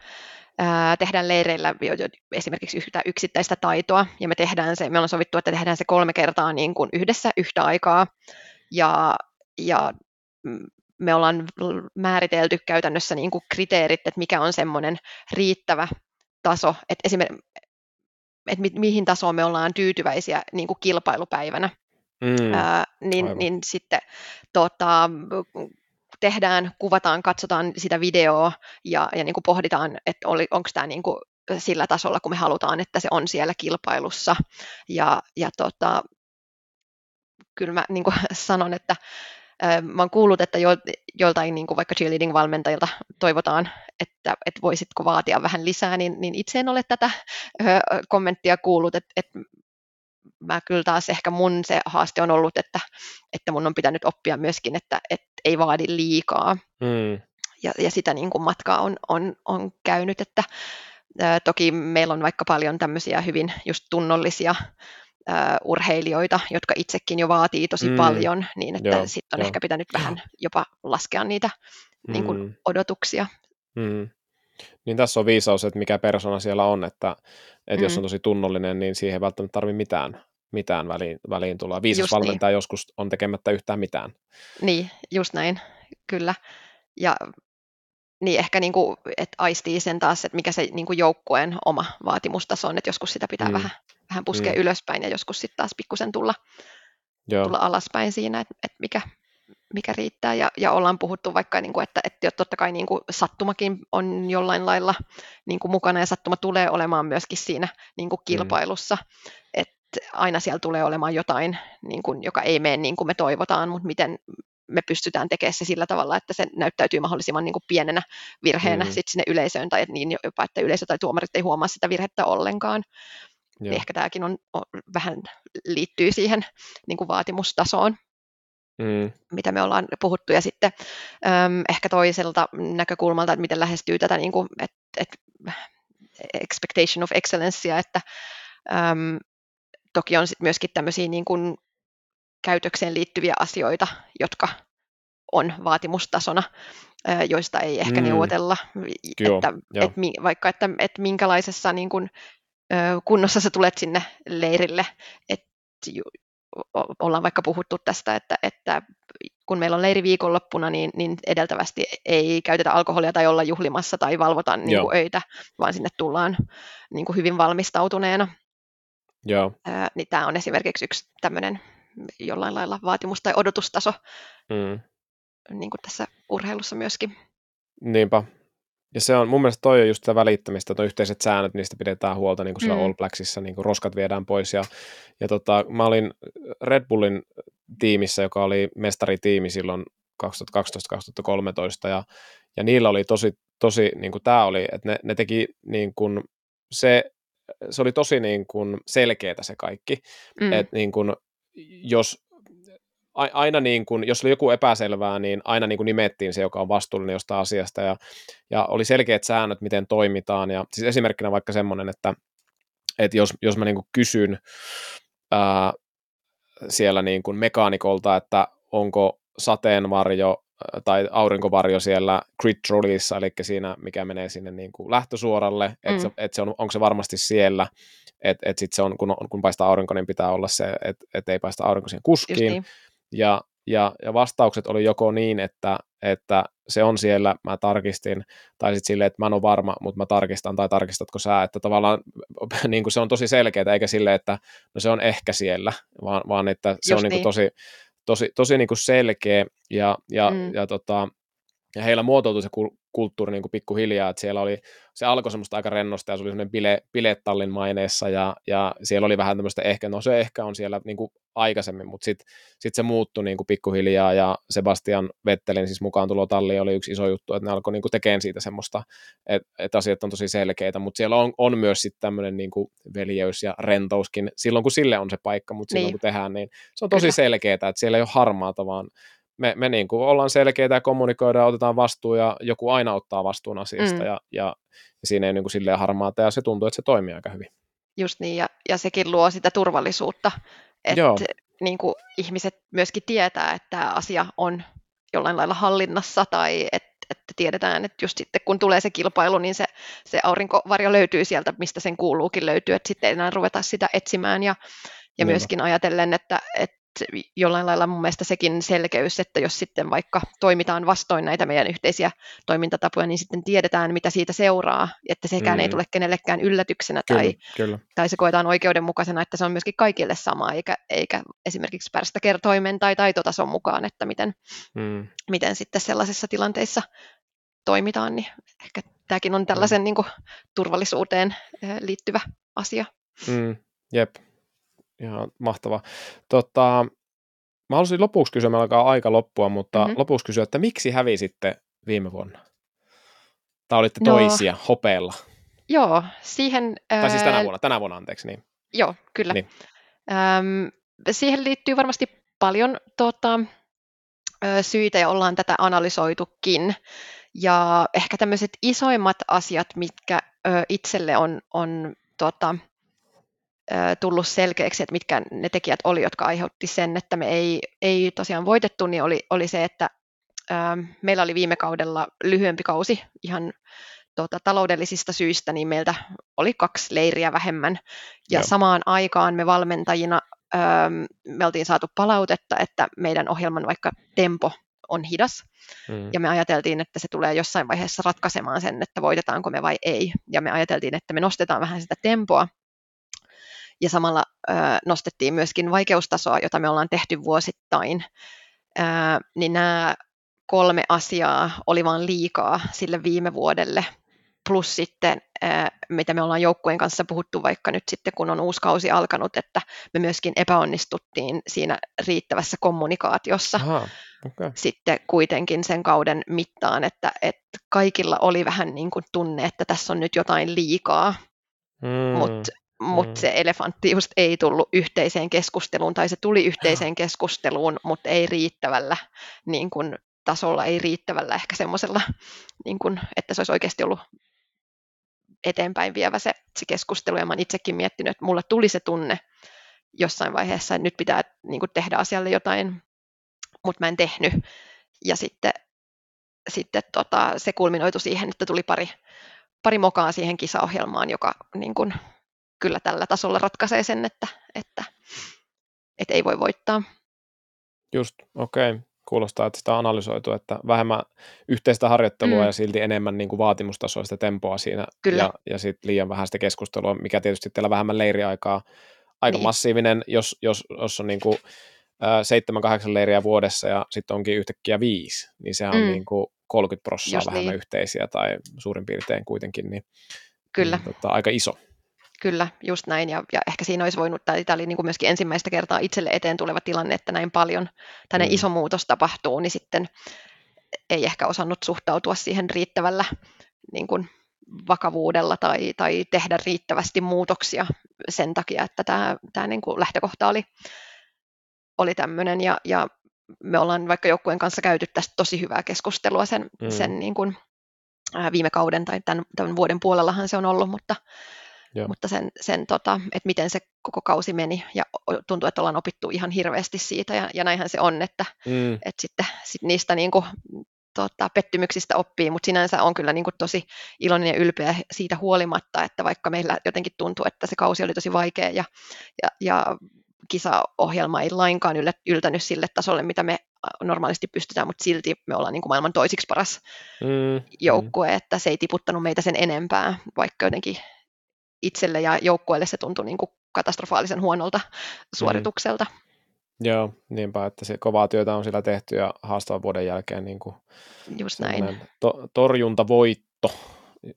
Speaker 3: tehdään leireillä esimerkiksi yhtä yksittäistä taitoa, ja me tehdään se, me ollaan sovittu, että tehdään se kolme kertaa niin kuin yhdessä yhtä aikaa, ja, ja me ollaan määritelty käytännössä niin kuin kriteerit, että mikä on semmoinen riittävä taso, että esimerkiksi että mi- mihin tasoon me ollaan tyytyväisiä niin kuin kilpailupäivänä. Mm, Ää, niin, niin sitten tota, tehdään, kuvataan, katsotaan sitä videoa ja, ja niin kuin pohditaan, että onko tämä niin kuin sillä tasolla, kun me halutaan, että se on siellä kilpailussa. Ja, ja tota, kyllä mä niin kuin sanon, että mä oon kuullut, että jo, joltain niin kuin vaikka cheerleading-valmentajilta toivotaan, että, että voisitko vaatia vähän lisää, niin, niin itse en ole tätä kommenttia kuullut, että, että mä kyllä taas ehkä mun se haaste on ollut, että, että mun on pitänyt oppia myöskin, että, että ei vaadi liikaa. Mm. Ja, ja sitä niin kuin matkaa on, on, on käynyt, että ä, toki meillä on vaikka paljon tämmöisiä hyvin just tunnollisia ä, urheilijoita, jotka itsekin jo vaatii tosi mm. paljon, niin että sitten on jo. ehkä pitänyt vähän jopa laskea niitä mm. niin kuin mm. odotuksia.
Speaker 2: Mm. Niin tässä on viisaus, että mikä persona siellä on, että, että mm. jos on tosi tunnollinen, niin siihen ei välttämättä tarvitse mitään mitään väliin, väliin tulla. Viisas just valmentaja niin. joskus on tekemättä yhtään mitään.
Speaker 3: Niin, just näin, kyllä. Ja niin ehkä niin kuin, että aistii sen taas, että mikä se niin kuin joukkueen oma vaatimustaso on, että joskus sitä pitää mm. vähän, vähän puskea mm. ylöspäin ja joskus sitten taas pikkusen tulla, Joo. tulla alaspäin siinä, että, että mikä, mikä riittää. Ja, ja ollaan puhuttu vaikka, niin kuin, että, että totta kai niin kuin sattumakin on jollain lailla niin kuin mukana ja sattuma tulee olemaan myöskin siinä niin kuin mm. kilpailussa. Mm aina siellä tulee olemaan jotain, niin kuin, joka ei mene niin kuin me toivotaan, mutta miten me pystytään tekemään se sillä tavalla, että se näyttäytyy mahdollisimman niin kuin pienenä virheenä mm. sit sinne yleisöön, tai niin jopa, että yleisö tai tuomarit ei huomaa sitä virhettä ollenkaan. Niin ehkä tämäkin on, on, vähän liittyy siihen niin kuin vaatimustasoon, mm. mitä me ollaan puhuttu. Ja sitten äm, ehkä toiselta näkökulmalta, että miten lähestyy tätä niin kuin, et, et, expectation of excellence, että Äm, toki on sit myöskin tämmöisiä niin kuin käytökseen liittyviä asioita, jotka on vaatimustasona, joista ei ehkä mm. neuvotella, Joo, että, että, vaikka että, että minkälaisessa niin kuin, kunnossa sä tulet sinne leirille, että ollaan vaikka puhuttu tästä, että, että kun meillä on leiri viikonloppuna, niin, niin edeltävästi ei käytetä alkoholia tai olla juhlimassa tai valvota niin kuin öitä, vaan sinne tullaan niin kuin hyvin valmistautuneena.
Speaker 2: Joo.
Speaker 3: Ää, niin tämä on esimerkiksi yksi tämmöinen jollain lailla vaatimus- tai odotustaso mm. niin kuin tässä urheilussa myöskin.
Speaker 2: Niinpä. Ja se on mun mielestä toi on just sitä välittämistä, että yhteiset säännöt, niistä pidetään huolta niin kuin siellä mm. All Blacksissa, niin kuin roskat viedään pois. Ja, ja tota, mä olin Red Bullin tiimissä, joka oli mestaritiimi silloin 2012-2013, ja, ja niillä oli tosi, tosi niin kuin tämä oli, että ne, ne teki niin kuin se, se oli tosi niin kuin selkeää se kaikki, mm. että niin kuin, jos aina niin kuin, jos oli joku epäselvää, niin aina niin kuin nimettiin se, joka on vastuullinen jostain asiasta. Ja, ja oli selkeät säännöt, miten toimitaan. Ja siis esimerkkinä vaikka semmoinen, että, että jos, jos mä niin kuin kysyn ää, siellä niin kuin mekaanikolta, että onko sateenvarjo tai aurinkovarjo siellä grid trolleyssa, eli siinä, mikä menee sinne niin kuin lähtösuoralle, mm. että se, et se on, onko se varmasti siellä, että et sit se on, kun, kun paistaa aurinko, niin pitää olla se, että et ei paista aurinko siihen kuskiin, niin. ja, ja, ja vastaukset oli joko niin, että, että se on siellä, mä tarkistin, tai sitten silleen, että mä en ole varma, mutta mä tarkistan, tai tarkistatko sä, että tavallaan niin kuin se on tosi selkeää, eikä silleen, että no se on ehkä siellä, vaan, vaan että se Just on niin. Niin kuin tosi, tosi, tosi niin kuin selkeä, ja, ja, mm. ja, tota, ja heillä muotoutui se kulttuuri niin kuin pikkuhiljaa, että siellä oli, se alkoi semmoista aika rennosta ja se oli semmoinen bile, bilettallin maineessa ja, ja siellä oli vähän tämmöistä ehkä, no se ehkä on siellä niin kuin aikaisemmin, mutta sitten sit se muuttui niin kuin pikkuhiljaa ja Sebastian Vettelin siis mukaan tulo talli oli yksi iso juttu, että ne alkoi niin kuin tekemään siitä semmoista, että, että asiat on tosi selkeitä, mutta siellä on, on myös sitten tämmöinen niin kuin veljeys ja rentouskin silloin, kun sille on se paikka, mutta silloin niin. kun tehdään, niin se on tosi selkeää, että siellä ei ole harmaata, vaan me, me niin kuin ollaan selkeitä ja kommunikoidaan, otetaan vastuu ja joku aina ottaa vastuun asiasta mm. ja, ja, ja siinä ei niin kuin silleen harmaata ja se tuntuu, että se toimii aika hyvin.
Speaker 3: Just niin ja, ja sekin luo sitä turvallisuutta, että niin kuin ihmiset myöskin tietää, että tämä asia on jollain lailla hallinnassa tai että että tiedetään, että just sitten kun tulee se kilpailu, niin se, se aurinkovarjo löytyy sieltä, mistä sen kuuluukin löytyä, että sitten ei enää ruveta sitä etsimään ja, ja myöskin ajatellen, että, että jollain lailla mun mielestä sekin selkeys, että jos sitten vaikka toimitaan vastoin näitä meidän yhteisiä toimintatapoja, niin sitten tiedetään, mitä siitä seuraa, että sekään mm. ei tule kenellekään yllätyksenä kyllä, tai, kyllä. tai se koetaan oikeudenmukaisena, että se on myöskin kaikille sama, eikä, eikä esimerkiksi päästä kertoimen tai taitotason mukaan, että miten, mm. miten sitten sellaisissa tilanteissa toimitaan, niin ehkä tämäkin on tällaisen mm. niin kuin, turvallisuuteen liittyvä asia.
Speaker 2: Mm. Jep, Ihan mahtava. Tota, mä haluaisin lopuksi kysyä, meillä alkaa aika loppua, mutta mm-hmm. lopuksi kysyä, että miksi hävisitte viime vuonna? Tai olitte no, toisia hopeella?
Speaker 3: Joo, siihen...
Speaker 2: Tai siis tänä vuonna, tänä vuonna anteeksi. Niin.
Speaker 3: Joo, kyllä. Niin. Öm, siihen liittyy varmasti paljon tota, syitä ja ollaan tätä analysoitukin. Ja ehkä tämmöiset isoimmat asiat, mitkä ö, itselle on, on tota, tullut selkeäksi, että mitkä ne tekijät oli, jotka aiheutti sen, että me ei, ei tosiaan voitettu, niin oli, oli se, että meillä oli viime kaudella lyhyempi kausi ihan tuota, taloudellisista syistä, niin meiltä oli kaksi leiriä vähemmän. Ja Joo. samaan aikaan me valmentajina ää, me oltiin saatu palautetta, että meidän ohjelman vaikka tempo on hidas. Mm. Ja me ajateltiin, että se tulee jossain vaiheessa ratkaisemaan sen, että voitetaanko me vai ei. Ja me ajateltiin, että me nostetaan vähän sitä tempoa, ja samalla nostettiin myöskin vaikeustasoa, jota me ollaan tehty vuosittain, niin nämä kolme asiaa oli vain liikaa sille viime vuodelle, plus sitten, mitä me ollaan joukkueen kanssa puhuttu vaikka nyt sitten, kun on uusi kausi alkanut, että me myöskin epäonnistuttiin siinä riittävässä kommunikaatiossa. Aha, okay. Sitten kuitenkin sen kauden mittaan, että, että kaikilla oli vähän niin kuin tunne, että tässä on nyt jotain liikaa, mm. mutta mutta mm. se elefantti just ei tullut yhteiseen keskusteluun, tai se tuli yhteiseen keskusteluun, mutta ei riittävällä niin kun, tasolla, ei riittävällä ehkä semmoisella, niin kun, että se olisi oikeasti ollut eteenpäin vievä se, se keskustelu, ja mä itsekin miettinyt, että mulle tuli se tunne jossain vaiheessa, että nyt pitää niin kuin tehdä asialle jotain, mutta mä en tehnyt, ja sitten, sitten tota, se kulminoitu siihen, että tuli pari, pari mokaa siihen kisaohjelmaan, joka niin kuin, kyllä tällä tasolla ratkaisee sen, että, että, että ei voi voittaa.
Speaker 2: Just, okei. Okay. Kuulostaa, että sitä on analysoitu, että vähemmän yhteistä harjoittelua mm. ja silti enemmän niin kuin vaatimustasoista tempoa siinä Kyllä. ja, ja sitten liian vähän sitä keskustelua, mikä tietysti teillä vähemmän leiriaikaa, aika niin. massiivinen, jos, jos, jos on niin kuin, seitsemän, kahdeksan leiriä vuodessa ja sitten onkin yhtäkkiä viisi, niin sehän mm. on niin kuin 30 prosenttia vähemmän niin. yhteisiä tai suurin piirtein kuitenkin, niin,
Speaker 3: Kyllä.
Speaker 2: niin tota, aika iso.
Speaker 3: Kyllä, just näin. Ja, ja ehkä siinä olisi voinut, tai tämä oli niin kuin myöskin ensimmäistä kertaa itselle eteen tuleva tilanne, että näin paljon tänne mm. iso muutos tapahtuu, niin sitten ei ehkä osannut suhtautua siihen riittävällä niin kuin vakavuudella tai, tai tehdä riittävästi muutoksia sen takia, että tämä, tämä niin kuin lähtökohta oli, oli tämmöinen. Ja, ja me ollaan vaikka joukkueen kanssa käyty tästä tosi hyvää keskustelua sen, mm. sen niin kuin, viime kauden tai tämän, tämän vuoden puolellahan se on ollut, mutta, Joo. mutta sen, sen tota, että miten se koko kausi meni ja tuntuu, että ollaan opittu ihan hirveästi siitä ja, ja näinhän se on, että, mm. että sitten sit niistä niin kuin, tota, pettymyksistä oppii, mutta sinänsä on kyllä niin kuin tosi iloinen ja ylpeä siitä huolimatta, että vaikka meillä jotenkin tuntuu, että se kausi oli tosi vaikea ja, ja, ja kisaohjelma ei lainkaan yltänyt sille tasolle, mitä me normaalisti pystytään, mutta silti me ollaan niin kuin maailman toisiksi paras mm, joukkue, mm. että se ei tiputtanut meitä sen enempää, vaikka jotenkin itselle ja joukkueelle se tuntui niin kuin katastrofaalisen huonolta mm. suoritukselta. Mm.
Speaker 2: Joo, niinpä, että se kovaa työtä on sillä tehty ja haastavan vuoden jälkeen niin kuin
Speaker 3: Just näin.
Speaker 2: To- torjuntavoitto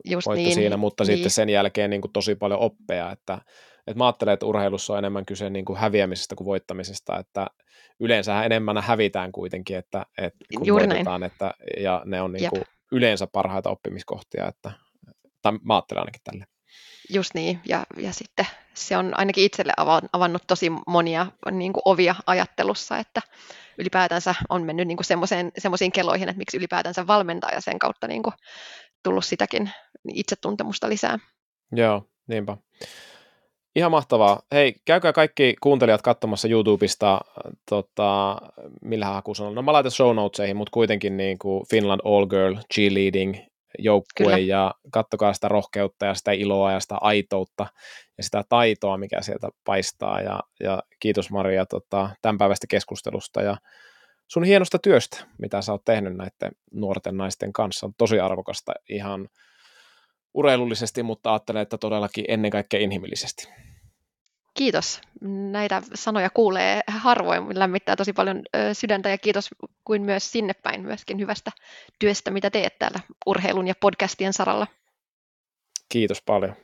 Speaker 2: Just voitto niin, siinä, mutta niin. sitten sen jälkeen niin kuin tosi paljon oppeja, että, että mä ajattelen, että urheilussa on enemmän kyse niin kuin häviämisestä kuin voittamisesta, että yleensä enemmän hävitään kuitenkin, että, että kun Juuri voitetaan, näin. että, ja ne on niin kuin yleensä parhaita oppimiskohtia, että, tai mä ajattelen ainakin tälle.
Speaker 3: Just niin, ja, ja sitten se on ainakin itselle avannut tosi monia niin kuin ovia ajattelussa, että ylipäätänsä on mennyt niin semmoisiin keloihin, että miksi ylipäätänsä valmentaa ja sen kautta niin kuin tullut sitäkin itsetuntemusta lisää.
Speaker 2: Joo, niinpä. Ihan mahtavaa. Hei, käykää kaikki kuuntelijat katsomassa YouTubesta, tota, millä hakusanalla. No mä laitan show notesihin, mutta kuitenkin niin kuin Finland All Girl Cheerleading joukkue Kyllä. ja kattokaa sitä rohkeutta ja sitä iloa ja sitä aitoutta ja sitä taitoa, mikä sieltä paistaa ja, ja kiitos Maria tota, tämän päivästä keskustelusta ja sun hienosta työstä, mitä sä oot tehnyt näiden nuorten naisten kanssa, on tosi arvokasta ihan urheilullisesti, mutta ajattelen, että todellakin ennen kaikkea inhimillisesti.
Speaker 3: Kiitos. Näitä sanoja kuulee harvoin, lämmittää tosi paljon sydäntä ja kiitos kuin myös sinne päin myöskin hyvästä työstä, mitä teet täällä urheilun ja podcastien saralla.
Speaker 2: Kiitos paljon.